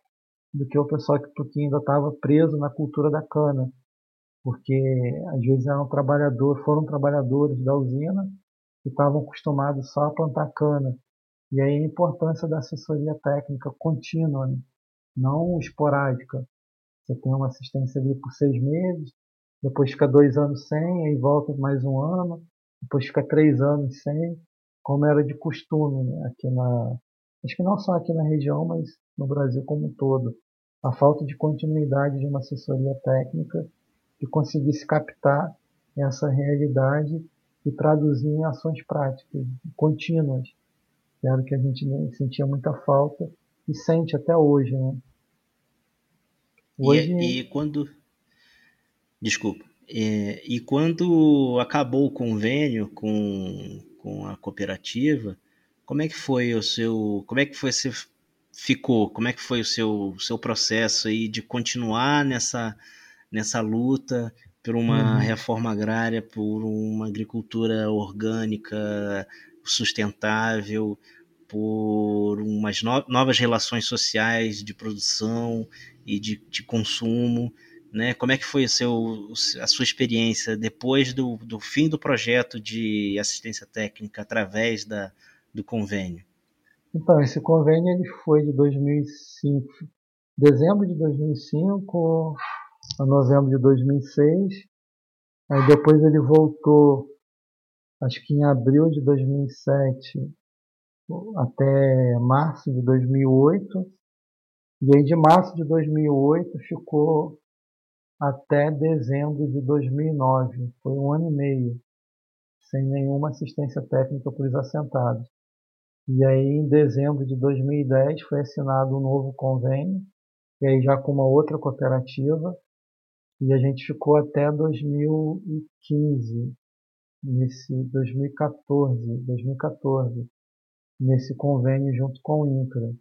do que o pessoal que ainda estava preso na cultura da cana, porque às vezes eram trabalhadores, foram trabalhadores da usina e estavam acostumados só a plantar cana. E aí a importância da assessoria técnica contínua, né? não esporádica. Você tem uma assistência ali por seis meses, depois fica dois anos sem, aí volta mais um ano, depois fica três anos sem, como era de costume né? aqui na. Acho que não só aqui na região, mas no Brasil como um todo. A falta de continuidade de uma assessoria técnica que conseguisse captar essa realidade e traduzir em ações práticas, contínuas, que era o que a gente sentia muita falta e sente até hoje. Né? Hoje... E, e quando. Desculpa. É, e quando acabou o convênio com, com a cooperativa, como é que foi o seu. Como é que foi você ficou? Como é que foi o seu, seu processo aí de continuar nessa, nessa luta por uma uhum. reforma agrária, por uma agricultura orgânica, sustentável, por umas no novas relações sociais de produção e de, de consumo. Né? Como é que foi o seu, a sua experiência depois do, do fim do projeto de assistência técnica através da, do convênio? Então, esse convênio ele foi de 2005, dezembro de 2005 a novembro de 2006. Aí depois ele voltou, acho que em abril de 2007 até março de 2008. E aí de março de 2008 ficou até dezembro de 2009. Foi um ano e meio sem nenhuma assistência técnica para os assentados. E aí em dezembro de 2010 foi assinado um novo convênio, e aí já com uma outra cooperativa, e a gente ficou até 2015, nesse 2014, 2014, nesse convênio junto com o INCRA.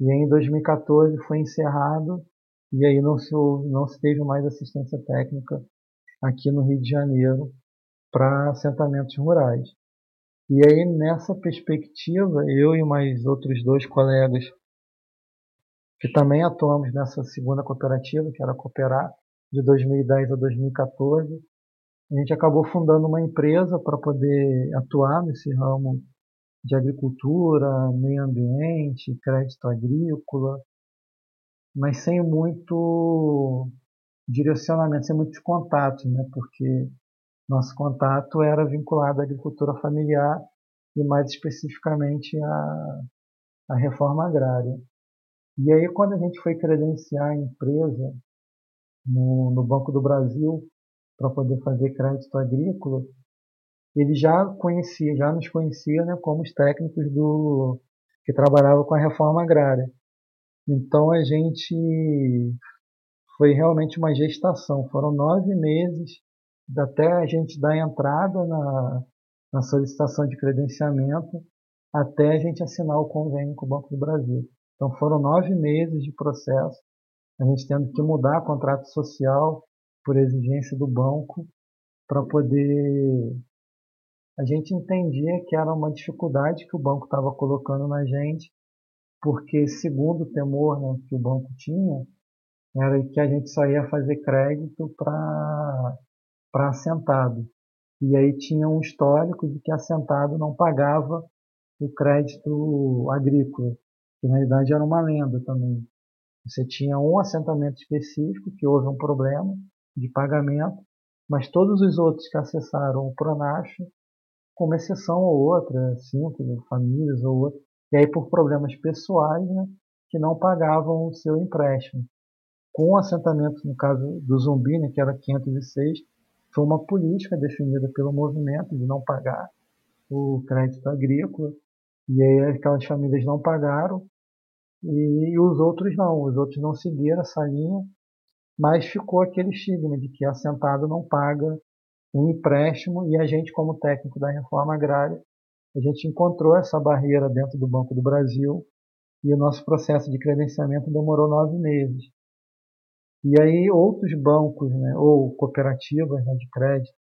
E aí, em 2014 foi encerrado e aí não se, não se teve mais assistência técnica aqui no Rio de Janeiro para assentamentos rurais. E aí, nessa perspectiva, eu e mais outros dois colegas que também atuamos nessa segunda cooperativa, que era a Cooperar, de 2010 a 2014, a gente acabou fundando uma empresa para poder atuar nesse ramo de agricultura, meio ambiente, crédito agrícola, mas sem muito direcionamento, sem muitos contatos, né? porque nosso contato era vinculado à agricultura familiar e mais especificamente à, à reforma agrária. E aí quando a gente foi credenciar a empresa no, no Banco do Brasil para poder fazer crédito agrícola, ele já conhecia, já nos conhecia né, como os técnicos do que trabalhavam com a reforma agrária. Então a gente foi realmente uma gestação. Foram nove meses até a gente dar entrada na, na solicitação de credenciamento até a gente assinar o convênio com o Banco do Brasil. Então foram nove meses de processo, a gente tendo que mudar contrato social por exigência do banco para poder a gente entendia que era uma dificuldade que o banco estava colocando na gente, porque segundo o temor né, que o banco tinha, era que a gente só ia fazer crédito para assentado. E aí tinha um histórico de que assentado não pagava o crédito agrícola, que na verdade era uma lenda também. Você tinha um assentamento específico que houve um problema de pagamento, mas todos os outros que acessaram o Pronacho com uma exceção ou outra, cinco famílias ou outra, e aí por problemas pessoais, né, que não pagavam o seu empréstimo. Com o assentamento, no caso do Zumbi, né, que era 506, foi uma política definida pelo movimento de não pagar o crédito agrícola, e aí aquelas famílias não pagaram, e os outros não, os outros não seguiram essa linha, mas ficou aquele estigma de que assentado não paga um empréstimo e a gente, como técnico da reforma agrária, a gente encontrou essa barreira dentro do Banco do Brasil e o nosso processo de credenciamento demorou nove meses. E aí outros bancos, né, ou cooperativas né, de crédito,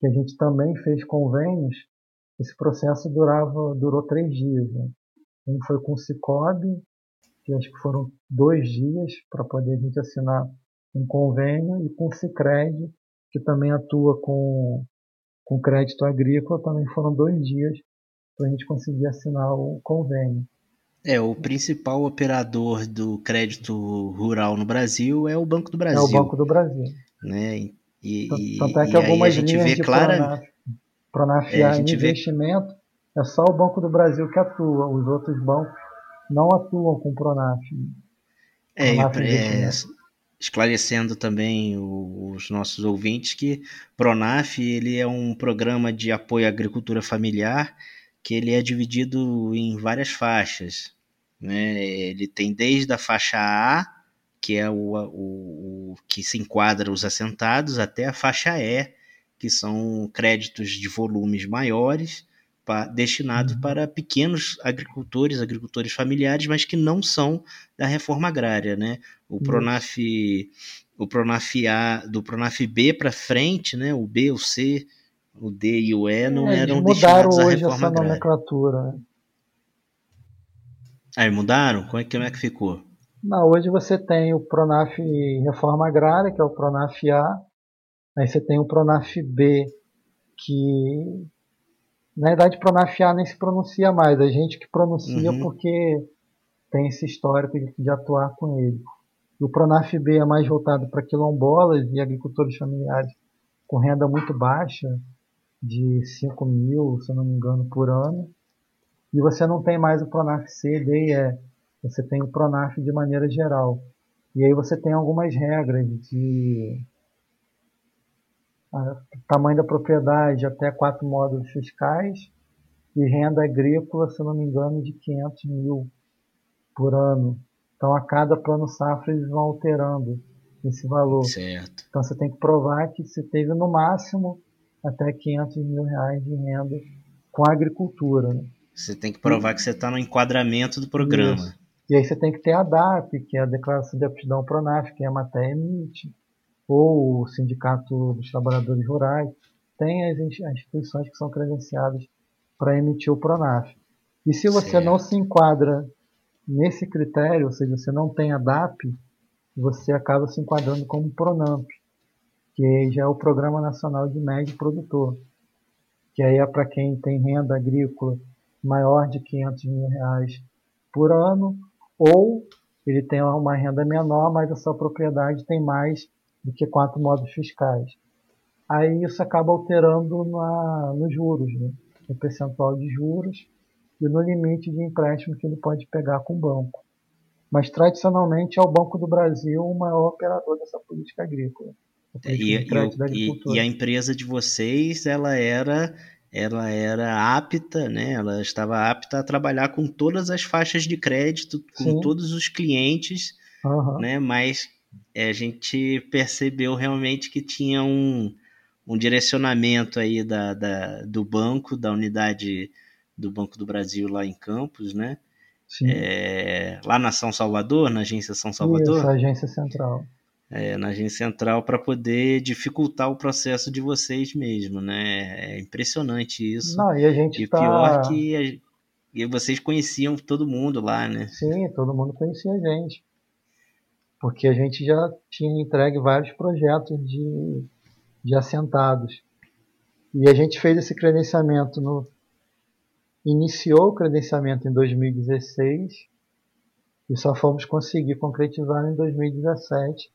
que a gente também fez convênios, esse processo durava, durou três dias. Né? Um foi com o Cicobi, que acho que foram dois dias para poder a gente assinar um convênio, e com o Cicred, que também atua com, com crédito agrícola, também foram dois dias para a gente conseguir assinar o convênio. É, o principal operador do crédito rural no Brasil é o Banco do Brasil. É o Banco do Brasil. Né? E, Tanto é que algumas linhas de clara... Pronaf, é, investimento vê... é só o Banco do Brasil que atua, os outros bancos não atuam com Pronaf. É, é, esclarecendo também os nossos ouvintes que Pronaf ele é um programa de apoio à agricultura familiar que ele é dividido em várias faixas. Né? Ele tem desde a faixa A, que é o, o, o que se enquadra os assentados, até a faixa E, que são créditos de volumes maiores, pa, destinados uhum. para pequenos agricultores, agricultores familiares, mas que não são da reforma agrária. Né? O Pronaf, o Pronaf A, do Pronaf B para frente, né? o B, o C, o D e o E não é, eram destinados à reforma essa agrária. nomenclatura. Né? Aí mudaram? Como é, como é que ficou? Não, hoje você tem o Pronaf Reforma Agrária, que é o Pronaf A, aí você tem o Pronaf B, que na verdade Pronaf A nem se pronuncia mais, a gente que pronuncia uhum. porque tem esse histórico de, de atuar com ele. O Pronaf B é mais voltado para quilombolas e agricultores familiares com renda muito baixa, de 5 mil, se não me engano, por ano. E você não tem mais o Pronaf C, D e E. Você tem o Pronaf de maneira geral. E aí você tem algumas regras de tamanho da propriedade até quatro módulos fiscais e renda agrícola, se não me engano, de 500 mil por ano. Então a cada plano safra eles vão alterando esse valor. Certo. Então você tem que provar que você teve no máximo até 500 mil reais de renda com a agricultura. Né? Você tem que provar e, que você está no enquadramento do programa. Isso. E aí você tem que ter a DAP, que é a Declaração de Aptidão Pronaf, que é a matéria emite, ou o Sindicato dos Trabalhadores Rurais. Tem as instituições que são credenciadas para emitir o Pronaf. E se você certo. não se enquadra nesse critério, ou seja, você não tem a DAP, você acaba se enquadrando como Pronamp que já é o Programa Nacional de Médio Produtor, que aí é para quem tem renda agrícola maior de 500 mil reais por ano, ou ele tem uma renda menor, mas a sua propriedade tem mais do que quatro modos fiscais. Aí isso acaba alterando na, nos juros, né? no percentual de juros e no limite de empréstimo que ele pode pegar com o banco. Mas tradicionalmente é o Banco do Brasil o maior operador dessa política agrícola. E, e, e, a empresa de vocês, ela era ela era apta, né? Ela estava apta a trabalhar com todas as faixas de crédito, com Sim. todos os clientes, uhum. né? Mas é, a gente percebeu realmente que tinha um, um direcionamento aí da, da, do banco, da unidade do Banco do Brasil lá em Campos, né? É, lá na São Salvador, na agência São Salvador. Isso, agência central é, na agência central para poder dificultar o processo de vocês mesmo, né? É impressionante isso. Não, e a gente e tá... pior que a, e vocês conheciam todo mundo lá, né? Sim, todo mundo conhecia a gente. Porque a gente já tinha entregue vários projetos de, de assentados. E a gente fez esse credenciamento no. Iniciou o credenciamento em 2016 e só fomos conseguir concretizar em 2017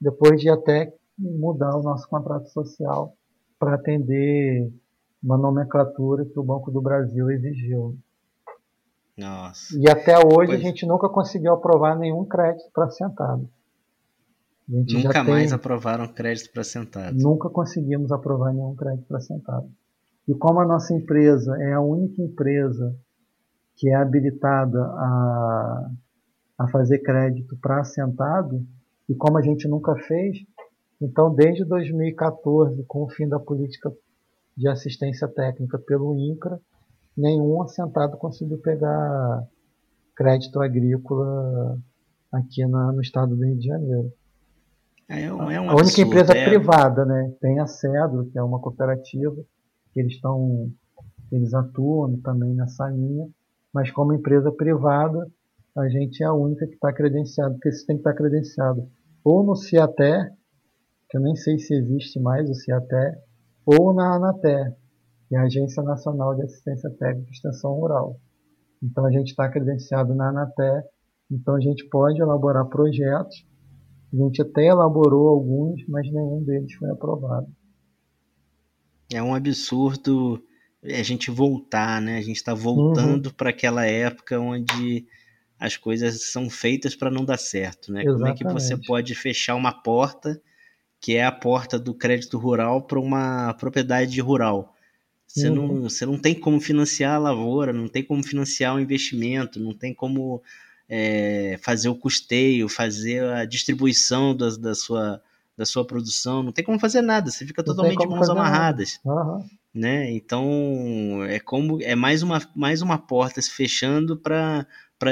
depois de até mudar o nosso contrato social para atender uma nomenclatura que o Banco do Brasil exigiu. Nossa. E até hoje pois... a gente nunca conseguiu aprovar nenhum crédito para sentado. Nunca mais tem... aprovaram crédito para sentado. Nunca conseguimos aprovar nenhum crédito para sentado. E como a nossa empresa é a única empresa que é habilitada a, a fazer crédito para assentado, e como a gente nunca fez, então desde 2014, com o fim da política de assistência técnica pelo INCRA, nenhum assentado conseguiu pegar crédito agrícola aqui na, no estado do Rio de Janeiro. É, um, é um a única empresa é... privada, né? Tem a Cedro, que é uma cooperativa, que eles estão, eles atuam também nessa linha, mas como empresa privada, a gente é a única que está credenciada, porque você tem que estar tá credenciado ou no Ciaté, que eu nem sei se existe mais o Ciaté, ou na Anaté, que é a Agência Nacional de Assistência Técnica e Extensão Rural. Então a gente está credenciado na Anaté, então a gente pode elaborar projetos. A gente até elaborou alguns, mas nenhum deles foi aprovado. É um absurdo a gente voltar, né? A gente está voltando uhum. para aquela época onde as coisas são feitas para não dar certo, né? Exatamente. Como é que você pode fechar uma porta que é a porta do crédito rural para uma propriedade rural? Você, uhum. não, você não tem como financiar a lavoura, não tem como financiar o investimento, não tem como é, fazer o custeio, fazer a distribuição da, da, sua, da sua produção, não tem como fazer nada, você fica não totalmente mãos amarradas. Uhum. Né? Então é como é mais uma, mais uma porta se fechando para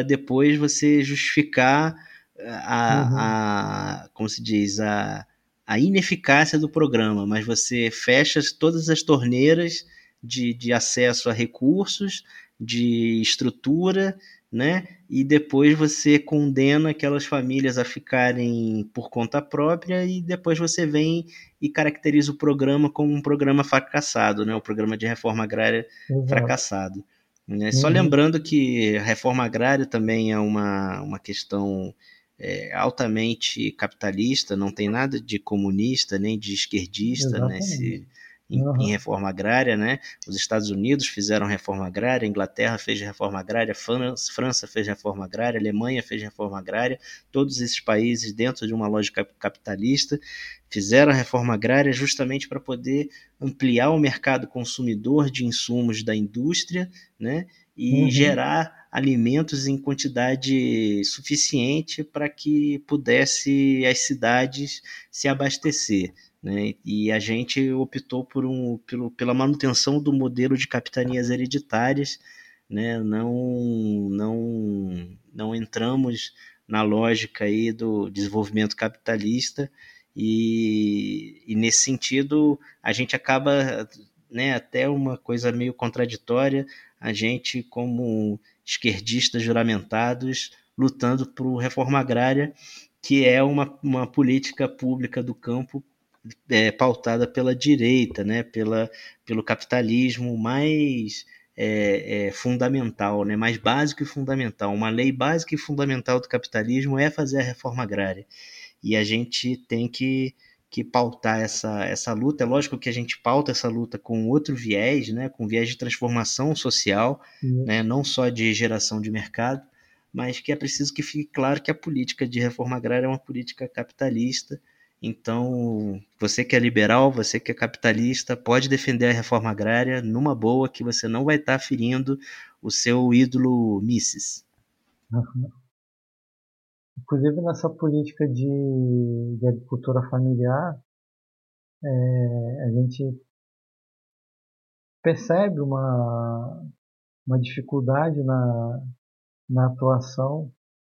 depois você justificar a, uhum. a como se diz a, a ineficácia do programa, mas você fecha todas as torneiras de, de acesso a recursos, de estrutura, né? E depois você condena aquelas famílias a ficarem por conta própria e depois você vem e caracteriza o programa como um programa fracassado, né? O programa de reforma agrária Exato. fracassado. Né? Uhum. Só lembrando que a reforma agrária também é uma, uma questão é, altamente capitalista, não tem nada de comunista nem de esquerdista nesse, em, uhum. em, reforma agrária, né? Os Estados Unidos fizeram reforma agrária, a Inglaterra fez reforma agrária, França, França fez reforma agrária, Alemanha fez reforma agrária, todos esses países dentro de uma lógica capitalista fizeram a reforma agrária justamente para poder ampliar o mercado consumidor de insumos da indústria, né? E uhum. gerar alimentos em quantidade suficiente para que pudesse as cidades se abastecer. Né? E a gente optou por um, pelo, pela manutenção do modelo de capitanias hereditárias, né? não, não, não entramos na lógica aí do desenvolvimento capitalista e, e nesse sentido a gente acaba né, até uma coisa meio contraditória, a gente como esquerdistas juramentados lutando por reforma agrária, que é uma, uma política pública do campo é, pautada pela direita, né, pela, pelo capitalismo mais é, é, fundamental, né, mais básico e fundamental. Uma lei básica e fundamental do capitalismo é fazer a reforma agrária. E a gente tem que, que pautar essa, essa luta. É lógico que a gente pauta essa luta com outro viés, né, com viés de transformação social, uhum. né, não só de geração de mercado, mas que é preciso que fique claro que a política de reforma agrária é uma política capitalista então, você que é liberal, você que é capitalista, pode defender a reforma agrária numa boa, que você não vai estar ferindo o seu ídolo Mises. Uhum. Inclusive, nessa política de, de agricultura familiar, é, a gente percebe uma, uma dificuldade na, na atuação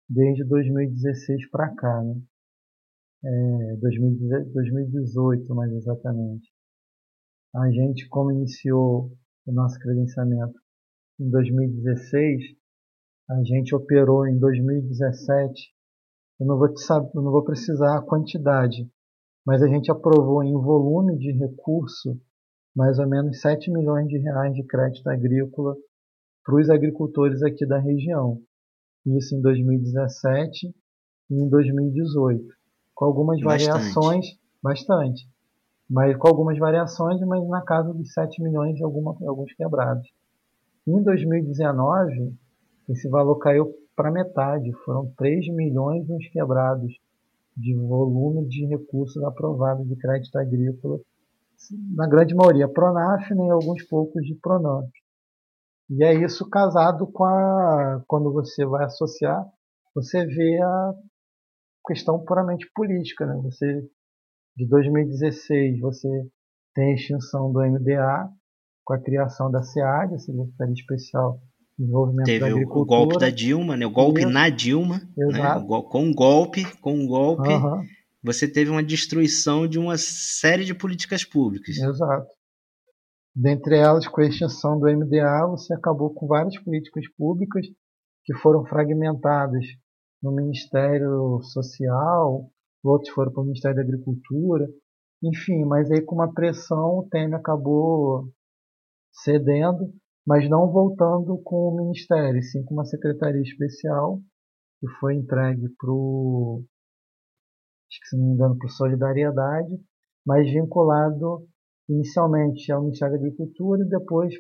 desde 2016 para cá. Né? É, 2018 mais exatamente. A gente, como iniciou o nosso credenciamento em 2016, a gente operou em 2017. Eu não vou, te saber, eu não vou precisar a quantidade, mas a gente aprovou em volume de recurso mais ou menos 7 milhões de reais de crédito agrícola para os agricultores aqui da região. Isso em 2017 e em 2018 com algumas bastante. variações, bastante, mas com algumas variações, mas na casa dos 7 milhões e alguma, alguns quebrados. Em 2019, esse valor caiu para metade, foram 3 milhões uns quebrados de volume de recursos aprovados de crédito agrícola, na grande maioria Pronaf né, e alguns poucos de Pronamp. E é isso casado com a. Quando você vai associar, você vê a questão puramente política. Né? Você, de 2016, você tem a extinção do MDA com a criação da SEAD, a Secretaria Especial de Desenvolvimento Teve da Agricultura. o golpe da Dilma, né? o golpe Isso. na Dilma, né? com um golpe, com um golpe, uhum. você teve uma destruição de uma série de políticas públicas. Exato. Dentre elas, com a extinção do MDA, você acabou com várias políticas públicas que foram fragmentadas no Ministério Social, outros foram para o Ministério da Agricultura, enfim, mas aí com uma pressão o Temer acabou cedendo, mas não voltando com o Ministério, sim com uma secretaria especial que foi entregue para o, se não me engano, para Solidariedade, mas vinculado inicialmente ao Ministério da Agricultura e depois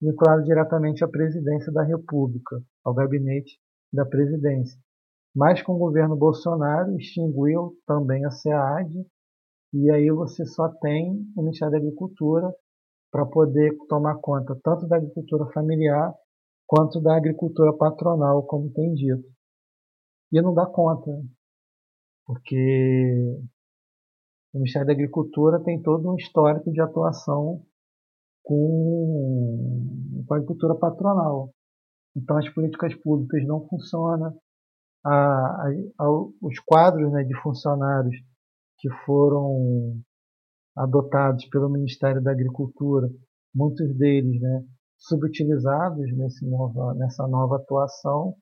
vinculado diretamente à Presidência da República, ao gabinete da Presidência. Mas com o governo Bolsonaro extinguiu também a SEAD e aí você só tem o Ministério da Agricultura para poder tomar conta tanto da agricultura familiar quanto da agricultura patronal, como tem dito. E não dá conta, porque o Ministério da Agricultura tem todo um histórico de atuação com, com a agricultura patronal. Então as políticas públicas não funcionam, a, a, a, os quadros né, de funcionários que foram adotados pelo Ministério da Agricultura, muitos deles né, subutilizados nesse nessa nova atuação.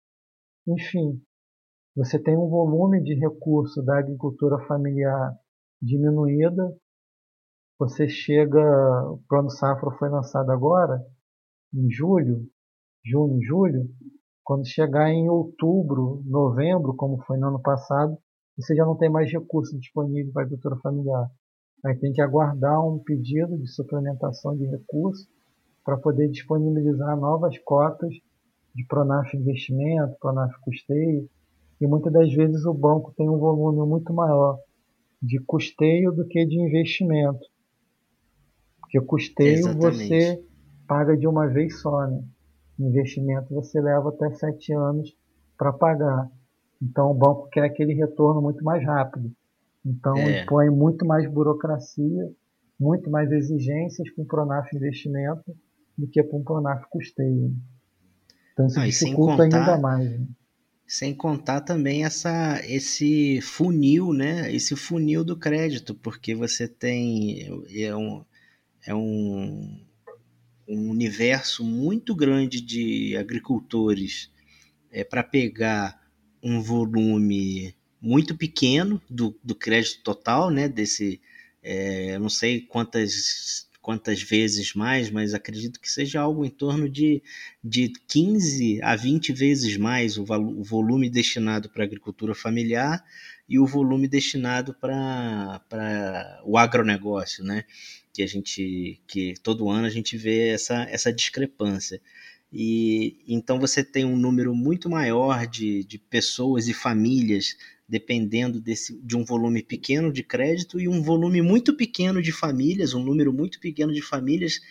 Enfim, você tem um volume de recurso da agricultura familiar diminuída. Você chega, o plano safra foi lançado agora, em julho, junho, julho. Quando chegar em outubro, novembro, como foi no ano passado, você já não tem mais recurso disponível para a agricultura familiar. Aí tem que aguardar um pedido de suplementação de recursos para poder disponibilizar novas cotas de Pronaf investimento, Pronaf custeio, e muitas das vezes o banco tem um volume muito maior de custeio do que de investimento. Porque custeio Exatamente. você paga de uma vez só, né? Investimento você leva até sete anos para pagar. Então o banco quer aquele retorno muito mais rápido. Então é. impõe muito mais burocracia, muito mais exigências para um Pronaf investimento do que para um Pronaf custeio. Então isso Não, dificulta contar, ainda mais. Né? Sem contar também essa, esse funil, né? Esse funil do crédito, porque você tem é um, é um, um universo muito grande de agricultores é, para pegar um volume muito pequeno do, do crédito total, né? Desse, é, não sei quantas quantas vezes mais, mas acredito que seja algo em torno de, de 15 a 20 vezes mais o, o volume destinado para a agricultura familiar e o volume destinado para o agronegócio, né? Que a gente que todo ano a gente vê essa, essa discrepância. E então você tem um número muito maior de, de pessoas e famílias dependendo desse, de um volume pequeno de crédito e um volume muito pequeno de famílias, um número muito pequeno de famílias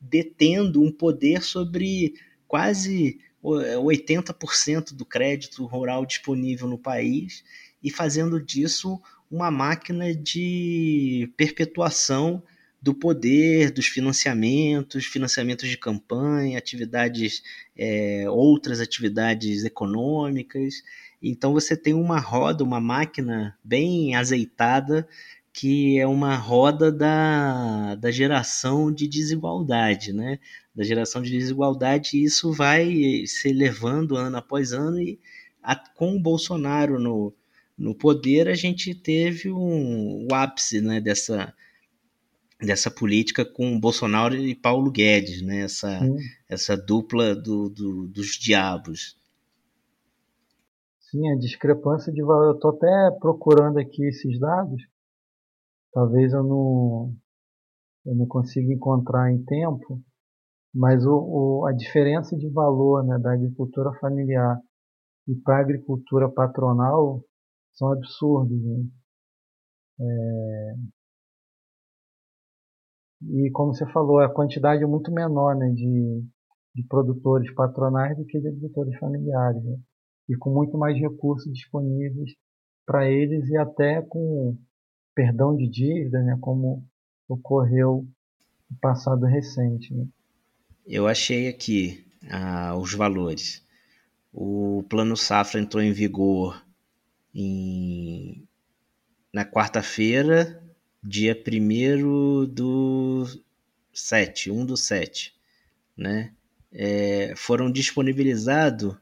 detendo um poder sobre quase 80% do crédito rural disponível no país e fazendo disso uma máquina de perpetuação do poder, dos financiamentos, financiamentos de campanha, atividades, é, outras atividades econômicas. Então você tem uma roda, uma máquina bem azeitada, que é uma roda da, da geração de desigualdade, né? Da geração de desigualdade, e isso vai se elevando ano após ano, e a, com o Bolsonaro no, no poder, a gente teve um, o ápice né, dessa, dessa política com Bolsonaro e Paulo Guedes, né? essa, essa dupla do, do, dos diabos. Sim, a discrepância de valor. Eu estou até procurando aqui esses dados. Talvez eu não, eu não consiga encontrar em tempo, mas o, o, a diferença de valor né, da agricultura familiar e para a agricultura patronal são absurdos. Né? É, e como você falou, a quantidade é muito menor né, de, de produtores patronais do que de agricultores familiares. Né? e com muito mais recursos disponíveis para eles e até com perdão de dívida, né, como ocorreu no passado recente. Né. Eu achei aqui ah, os valores. O plano safra entrou em vigor em, na quarta-feira, dia 1 do 7, 1 do 7. Né? É, foram disponibilizados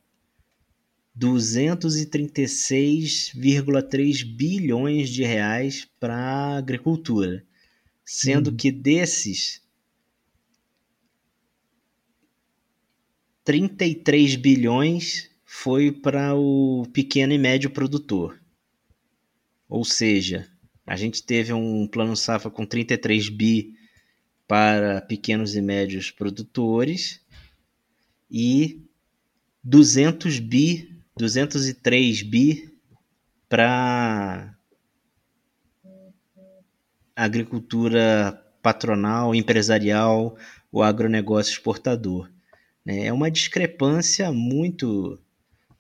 236,3 bilhões de reais para a agricultura, sendo hum. que desses 33 bilhões foi para o pequeno e médio produtor. Ou seja, a gente teve um plano safra com 33 bi para pequenos e médios produtores e 200 bi, 203 bi para agricultura patronal, empresarial, o agronegócio exportador. Né? É uma discrepância muito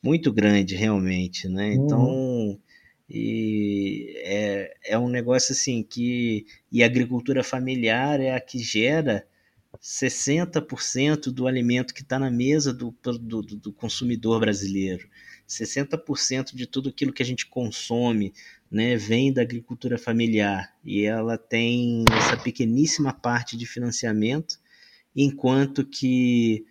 muito grande realmente, né? Uhum. Então e é, é um negócio assim que e a agricultura familiar é a que gera 60% do alimento que está na mesa do, do, do, consumidor brasileiro. 60% de tudo aquilo que a gente consome né, vem da agricultura familiar e ela tem essa pequeníssima parte de financiamento, enquanto que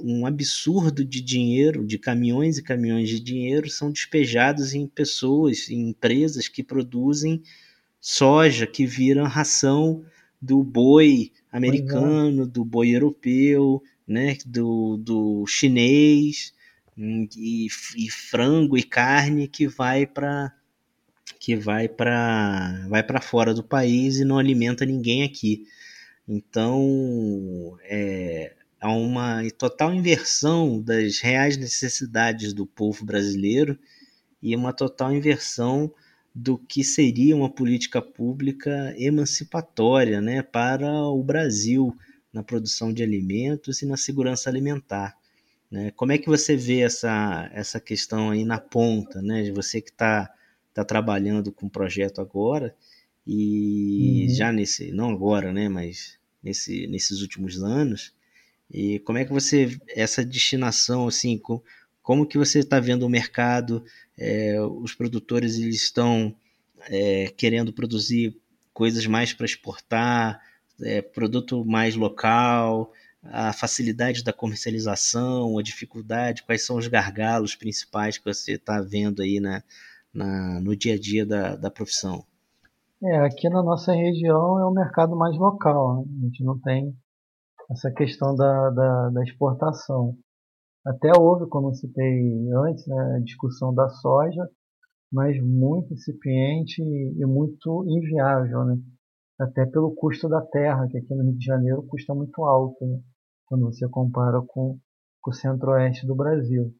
um absurdo de dinheiro, de caminhões e caminhões de dinheiro, são despejados em pessoas, em empresas que produzem soja, que viram ração do boi é. americano, do boi europeu, né, do, do chinês, hum, e, e frango e carne que vai para que vai para vai para fora do país e não alimenta ninguém aqui. Então, é, há uma total inversão das reais necessidades do povo brasileiro e uma total inversão do que seria uma política pública emancipatória né, para o Brasil na produção de alimentos e na segurança alimentar. Né? Como é que você vê essa, essa questão aí na ponta, né? você que está tá trabalhando com o projeto agora e uhum. já nesse, não agora, né, mas nesse, nesses últimos anos, e como é que você, essa destinação, assim, com, como que você está vendo o mercado? É, os produtores eles estão é, querendo produzir coisas mais para exportar, é, produto mais local, a facilidade da comercialização, a dificuldade, quais são os gargalos principais que você está vendo aí na, na, no dia a dia da, da profissão? É, aqui na nossa região é o mercado mais local, né? a gente não tem essa questão da, da, da exportação. Até houve, como eu citei antes, né, a discussão da soja, mas muito incipiente e muito inviável, né? até pelo custo da terra, que aqui no Rio de Janeiro custa muito alto, né? quando você compara com, com o centro-oeste do Brasil.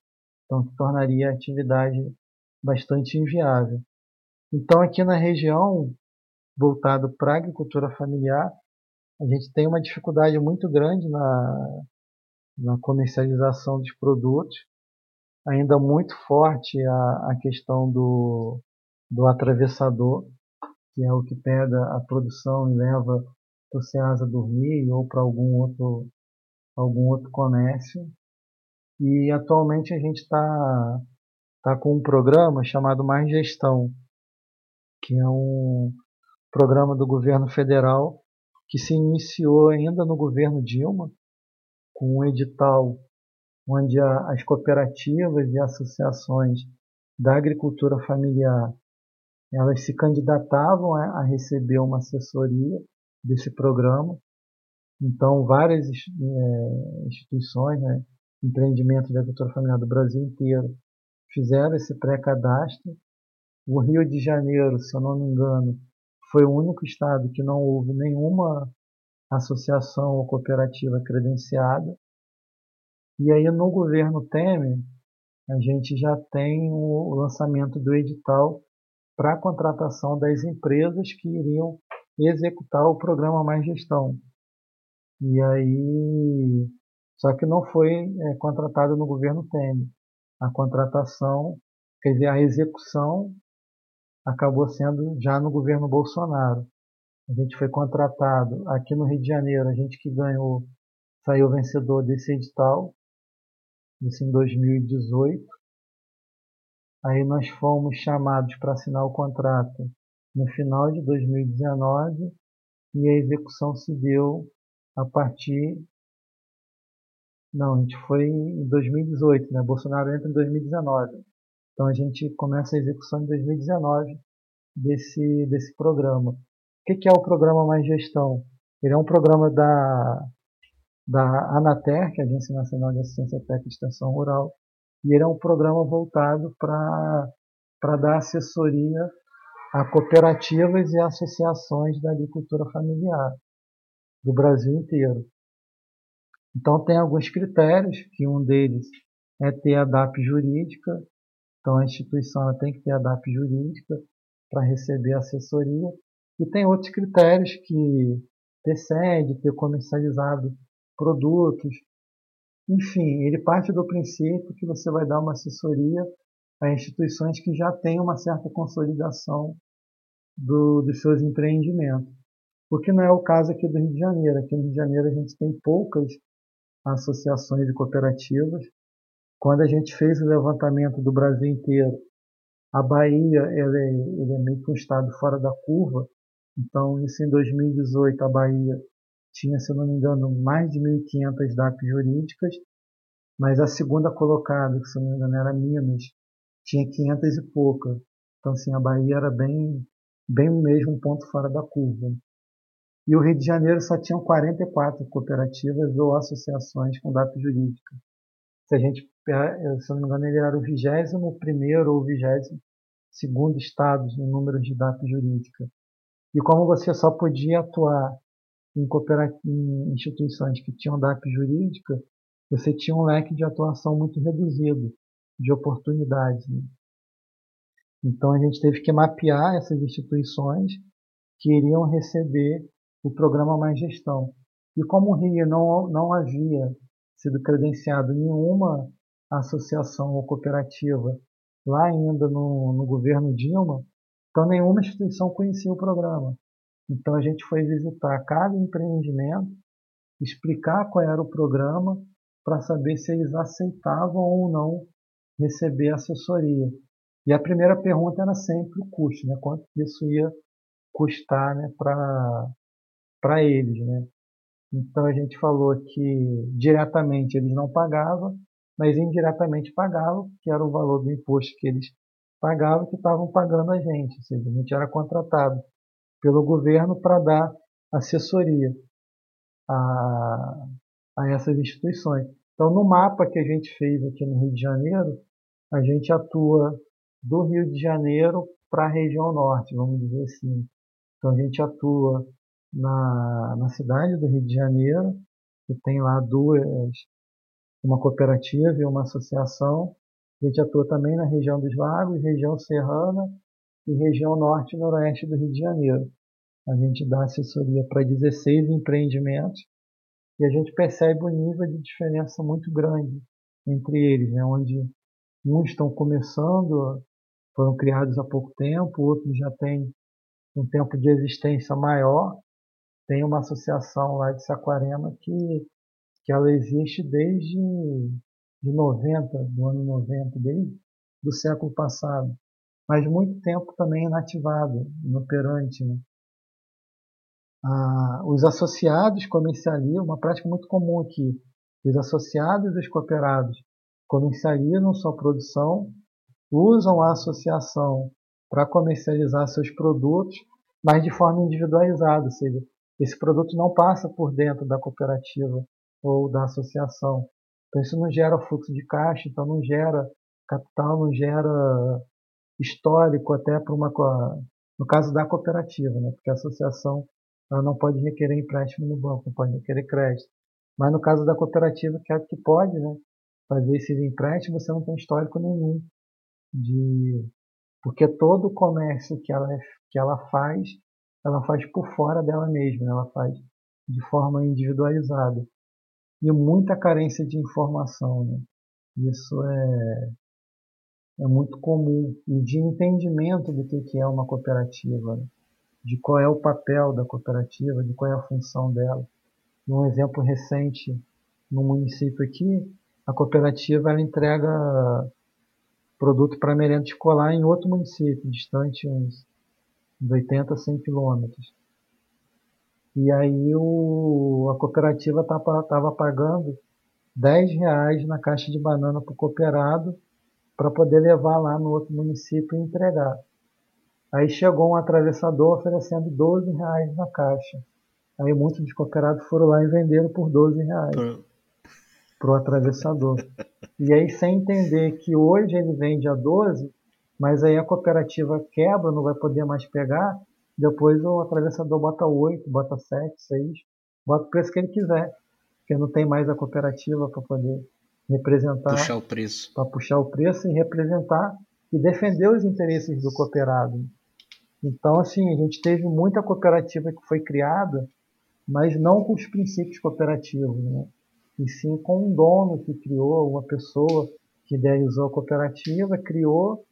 Então, tornaria a atividade bastante inviável. Então, aqui na região, voltado para a agricultura familiar, a gente tem uma dificuldade muito grande na, na comercialização dos produtos, ainda muito forte a, a questão do, do atravessador, que é o que pega a produção e leva para o Ceasa dormir ou para algum outro, algum outro comércio. E atualmente a gente está tá com um programa chamado Mais Gestão, que é um programa do governo federal que se iniciou ainda no governo Dilma, com um edital onde a, as cooperativas e associações da agricultura familiar elas se candidatavam a, a receber uma assessoria desse programa. Então, várias é, instituições, né, empreendimentos de agricultura familiar do Brasil inteiro fizeram esse pré-cadastro. O Rio de Janeiro, se eu não me engano, foi o único estado que não houve nenhuma associação ou cooperativa credenciada. E aí no governo Temer, a gente já tem o lançamento do edital para a contratação das empresas que iriam executar o programa Mais Gestão. E aí, só que não foi é, contratado no governo Temer. A contratação, quer dizer, a execução acabou sendo já no governo Bolsonaro. A gente foi contratado aqui no Rio de Janeiro, a gente que ganhou, saiu vencedor desse edital, isso em 2018. Aí nós fomos chamados para assinar o contrato no final de 2019 e a execução se deu a partir. Não, a gente foi em 2018, né? Bolsonaro entra em 2019. Então a gente começa a execução em 2019 desse, desse programa. O que, é o programa Mais Gestão? Ele é um programa da, da ANATER, que é a Agência Nacional de Assistência Técnica e Extensão Rural, e ele é um programa voltado para dar assessoria a cooperativas e associações da agricultura familiar do Brasil inteiro. Então tem alguns critérios, que um deles é ter a DAP jurídica, então a instituição tem que ter a DAP jurídica para receber assessoria, e tem outros critérios que ter sede, ter comercializado produtos, enfim, ele parte do princípio que você vai dar uma assessoria a instituições que já têm uma certa consolidação do, dos seus empreendimentos. O que não é o caso aqui do Rio de Janeiro. Aqui no Rio de Janeiro a gente tem poucas associações e cooperativas. Quando a gente fez o levantamento do Brasil inteiro, a Bahia ele é, ele é meio que um estado fora da curva. Então, isso em 2018, a Bahia tinha, se não me engano, mais de 1.500 DAP jurídicas, mas a segunda colocada, que se não me engano era Minas, tinha 500 e pouca. Então, assim, a Bahia era bem, bem mesmo um ponto fora da curva. E o Rio de Janeiro só tinham 44 cooperativas ou associações com DAP jurídica. Se a gente, se eu não me engano, ele era o 21 primeiro ou 22 segundo estado no número de DAP jurídica. E como você só podia atuar em, em instituições que tinham DAP jurídica, você tinha um leque de atuação muito reduzido de oportunidades. Né? Então a gente teve que mapear essas instituições que iriam receber o programa Mais Gestão. E como o Rio não, não havia sido credenciado nenhuma associação ou cooperativa lá ainda no, no governo Dilma, então nenhuma instituição conhecia o programa. Então a gente foi visitar cada empreendimento, explicar qual era o programa, para saber se eles aceitavam ou não receber assessoria. E a primeira pergunta era sempre o custo, né? quanto isso ia custar né, para eles. Né? Então a gente falou que diretamente eles não pagavam, mas indiretamente pagavam, que era o valor do imposto que eles pagavam, que estavam pagando a gente. Ou seja, a gente era contratado pelo governo para dar assessoria a, a essas instituições. Então, no mapa que a gente fez aqui no Rio de Janeiro, a gente atua do Rio de Janeiro para a região norte, vamos dizer assim. Então, a gente atua na, na cidade do Rio de Janeiro, que tem lá duas, uma cooperativa e uma associação. A gente atua também na região dos lagos, região serrana e região norte e noroeste do Rio de Janeiro. A gente dá assessoria para 16 empreendimentos e a gente percebe um nível de diferença muito grande entre eles, né? onde uns estão começando, foram criados há pouco tempo, outros já têm um tempo de existência maior. Tem uma associação lá de Saquarema que, que ela existe desde de 90, do ano 90, desde do século passado, mas muito tempo também inativado, inoperante. Né? Ah, os associados comercializam, uma prática muito comum aqui, os associados e os cooperados comercializam sua produção, usam a associação para comercializar seus produtos, mas de forma individualizada, ou seja, esse produto não passa por dentro da cooperativa ou da associação. Então isso não gera fluxo de caixa, então não gera capital, não gera histórico até para uma no caso da cooperativa, né? porque a associação ela não pode requerer empréstimo no banco, não pode requerer crédito. Mas no caso da cooperativa, que é que pode né, fazer esses empréstimos, você não tem histórico nenhum. De... Porque todo o comércio que ela, que ela faz, ela faz por fora dela mesma, ela faz de forma individualizada. E muita carência de informação. Né? Isso é, é muito comum. E de entendimento do que é uma cooperativa. Né? de qual é o papel da cooperativa, de qual é a função dela. Um exemplo recente no município aqui, a cooperativa ela entrega produto para merenda escolar em outro município, distante uns 80 a 100 quilômetros. E aí o, a cooperativa estava pagando 10 reais na caixa de banana para o cooperado para poder levar lá no outro município e entregar. Aí chegou um atravessador oferecendo 12 reais na caixa. Aí muitos dos cooperados foram lá e venderam por 12 reais para o atravessador. E aí, sem entender que hoje ele vende a 12, mas aí a cooperativa quebra, não vai poder mais pegar, depois o atravessador bota 8, bota 7, 6, bota o preço que ele quiser, porque não tem mais a cooperativa para poder representar. Puxar o preço. Para puxar o preço e representar e defender os interesses do cooperado. Então, assim, a gente teve muita cooperativa que foi criada, mas não com os princípios cooperativos, né? e sim com um dono que criou, uma pessoa que idealizou a cooperativa, criou,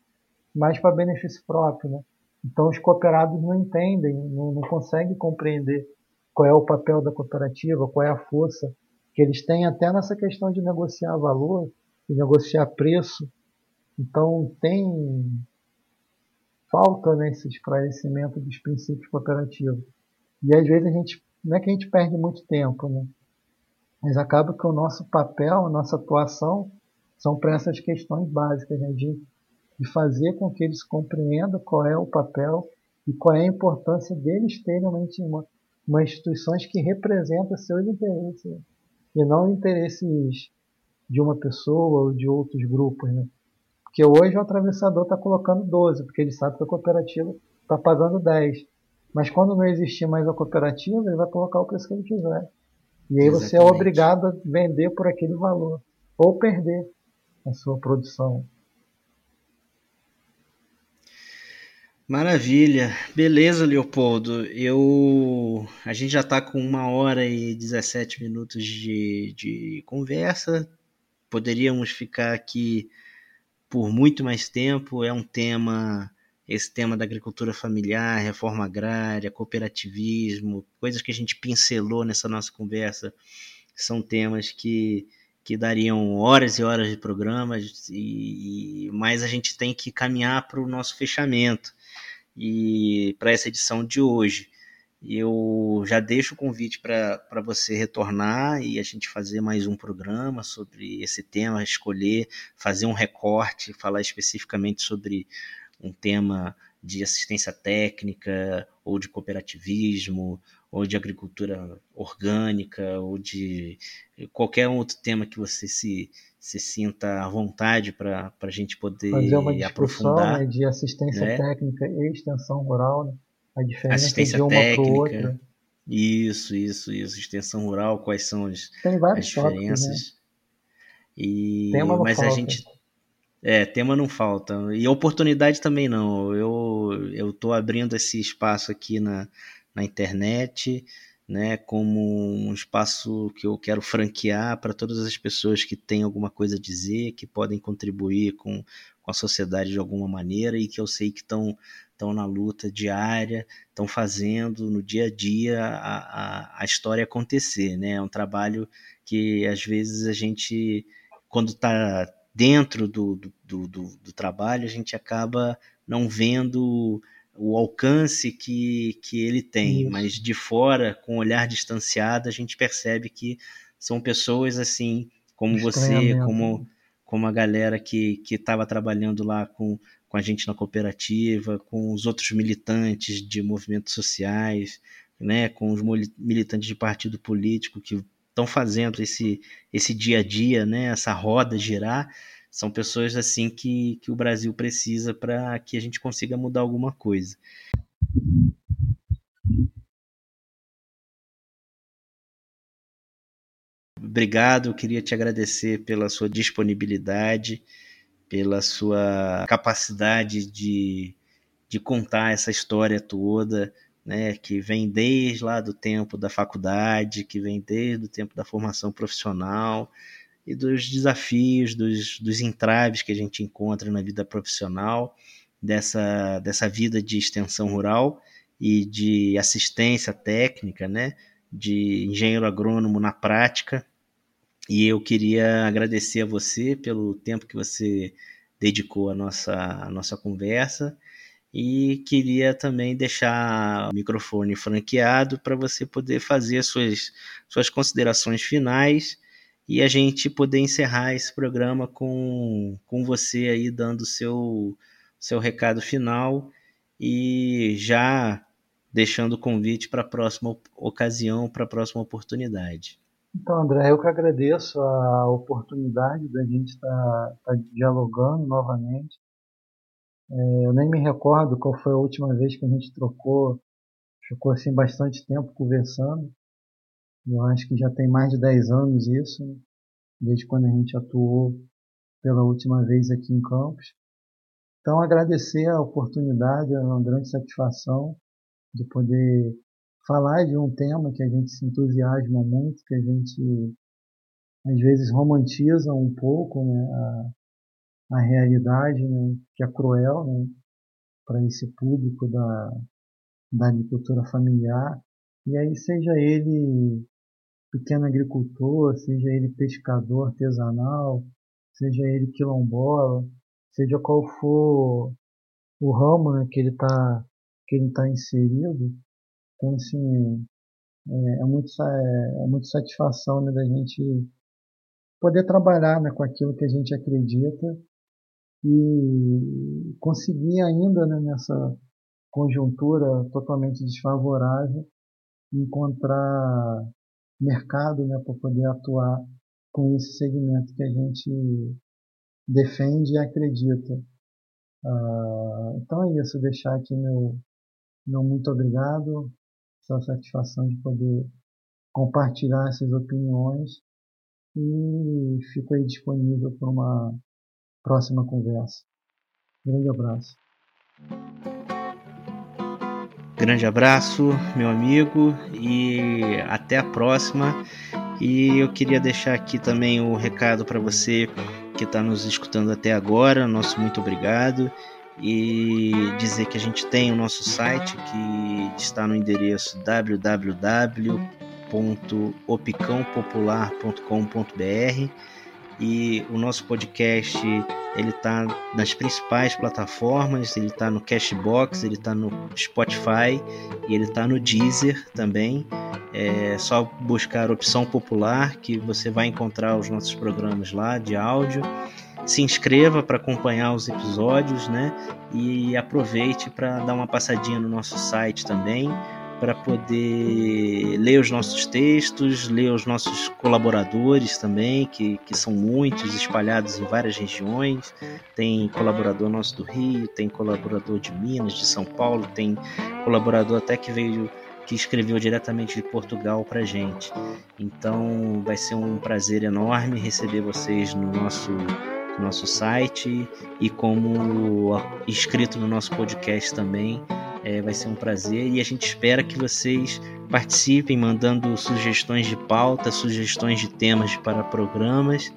mas para benefício próprio. Né? Então, os cooperados não entendem, não, não conseguem compreender qual é o papel da cooperativa, qual é a força que eles têm até nessa questão de negociar valor, de negociar preço. Então, tem falta nesse esclarecimento dos princípios cooperativos. E às vezes a gente, não é que a gente perde muito tempo, né? mas acaba que o nosso papel, a nossa atuação são para essas questões básicas, né? de, de fazer com que eles compreendam qual é o papel e qual é a importância deles terem uma, uma, uma instituições que representam seus interesses né? e não interesses de uma pessoa ou de outros grupos. Né? Porque hoje o atravessador está colocando 12, porque ele sabe que a cooperativa está pagando 10. Mas quando não existir mais a cooperativa, ele vai colocar o preço que ele quiser. E aí Exatamente. você é obrigado a vender por aquele valor. Ou perder a sua produção. Maravilha. Beleza, Leopoldo. Eu a gente já está com uma hora e 17 minutos de, de conversa. Poderíamos ficar aqui por muito mais tempo. É um tema, esse tema da agricultura familiar, reforma agrária, cooperativismo, coisas que a gente pincelou nessa nossa conversa, são temas que, que dariam horas e horas de programas, e, mas a gente tem que caminhar para o nosso fechamento e para essa edição de hoje. Eu já deixo o convite para você retornar e a gente fazer mais um programa sobre esse tema, escolher, fazer um recorte, falar especificamente sobre um tema de assistência técnica, ou de cooperativismo, ou de agricultura orgânica, ou de qualquer outro tema que você se, se sinta à vontade para a gente poder Fazer uma aprofundar. Né, de assistência né? técnica e extensão rural, né? a diferença assistência de uma técnica. outra. Isso, isso, isso. Extensão rural, quais são as, as diferenças. Tópicos, né? E, mas falta. a gente. É, tema não falta. E oportunidade também não. Eu eu tô abrindo esse espaço aqui na, na internet, né, como um espaço que eu quero franquear para todas as pessoas que têm alguma coisa a dizer, que podem contribuir com, com a sociedade de alguma maneira e que eu sei que estão estão na luta diária, estão fazendo no dia a dia a, a, a, história acontecer, né? É um trabalho que às vezes a gente, quando está dentro do, do, do, do, trabalho, a gente acaba não vendo o alcance que, que ele tem, Isso. mas de fora, com o olhar distanciado, a gente percebe que são pessoas assim, como você, como, como a galera que estava trabalhando lá com com a gente na cooperativa, com os outros militantes de movimentos sociais, né, com os militantes de partido político que estão fazendo esse, esse dia a dia, né, essa roda girar, são pessoas assim que, que o Brasil precisa para que a gente consiga mudar alguma coisa. Obrigado, eu queria te agradecer pela sua disponibilidade pela sua capacidade de, de contar essa história toda, né, que vem desde lá do tempo da faculdade, que vem desde o tempo da formação profissional e dos desafios, dos, dos entraves que a gente encontra na vida profissional, dessa, dessa vida de extensão rural e de assistência técnica, né, de engenheiro agrônomo na prática, e eu queria agradecer a você pelo tempo que você dedicou à nossa, à nossa conversa e queria também deixar o microfone franqueado para você poder fazer suas, suas considerações finais e a gente poder encerrar esse programa com, com você aí dando seu seu recado final e já deixando o convite para a próxima ocasião, para a próxima oportunidade. Então, André, eu que agradeço a oportunidade da gente estar tá, tá dialogando novamente. É, eu nem me recordo qual foi a última vez que a gente trocou, ficou assim bastante tempo conversando. Eu acho que já tem mais de 10 anos isso, né? desde quando a gente atuou pela última vez aqui em Campos. Então, agradecer a oportunidade, é uma grande satisfação de poder falar de um tema que a gente se entusiasma muito, que a gente às vezes romantiza um pouco né, a, a realidade, né, que é cruel né, para esse público da, da agricultura familiar. E aí, seja ele pequeno agricultor, seja ele pescador artesanal, seja ele quilombola, seja qual for o ramo né, que ele está tá inserido, então, assim, é, é muito, é, é muito satisfação né, da gente poder trabalhar né, com aquilo que a gente acredita e conseguir ainda né, nessa conjuntura totalmente desfavorável encontrar mercado né, para poder atuar com esse segmento que a gente defende e acredita. Uh, então é isso, deixar aqui meu, meu muito obrigado essa satisfação de poder compartilhar essas opiniões e fico aí disponível para uma próxima conversa. Grande abraço. Grande abraço, meu amigo, e até a próxima. E eu queria deixar aqui também o recado para você que está nos escutando até agora. Nosso muito obrigado e dizer que a gente tem o nosso site que está no endereço www.opicãopopular.com.br e o nosso podcast ele está nas principais plataformas, ele está no Cashbox, ele está no Spotify e ele está no Deezer também. É só buscar opção popular que você vai encontrar os nossos programas lá de áudio se inscreva para acompanhar os episódios, né? E aproveite para dar uma passadinha no nosso site também, para poder ler os nossos textos, ler os nossos colaboradores também, que, que são muitos, espalhados em várias regiões. Tem colaborador nosso do Rio, tem colaborador de Minas, de São Paulo, tem colaborador até que veio que escreveu diretamente de Portugal para gente. Então vai ser um prazer enorme receber vocês no nosso nosso site e como inscrito no nosso podcast também. É, vai ser um prazer e a gente espera que vocês participem mandando sugestões de pauta, sugestões de temas para programas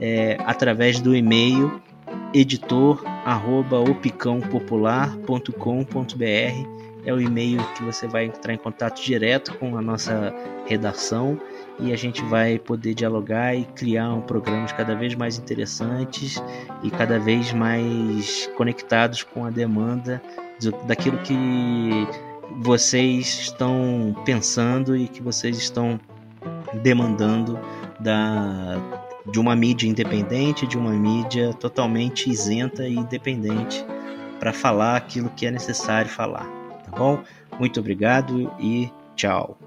é, através do e-mail editor@opicãopopular.com.br é o e-mail que você vai entrar em contato direto com a nossa redação e a gente vai poder dialogar e criar um programas cada vez mais interessantes e cada vez mais conectados com a demanda daquilo que vocês estão pensando e que vocês estão demandando da de uma mídia independente, de uma mídia totalmente isenta e independente para falar aquilo que é necessário falar, tá bom? Muito obrigado e tchau.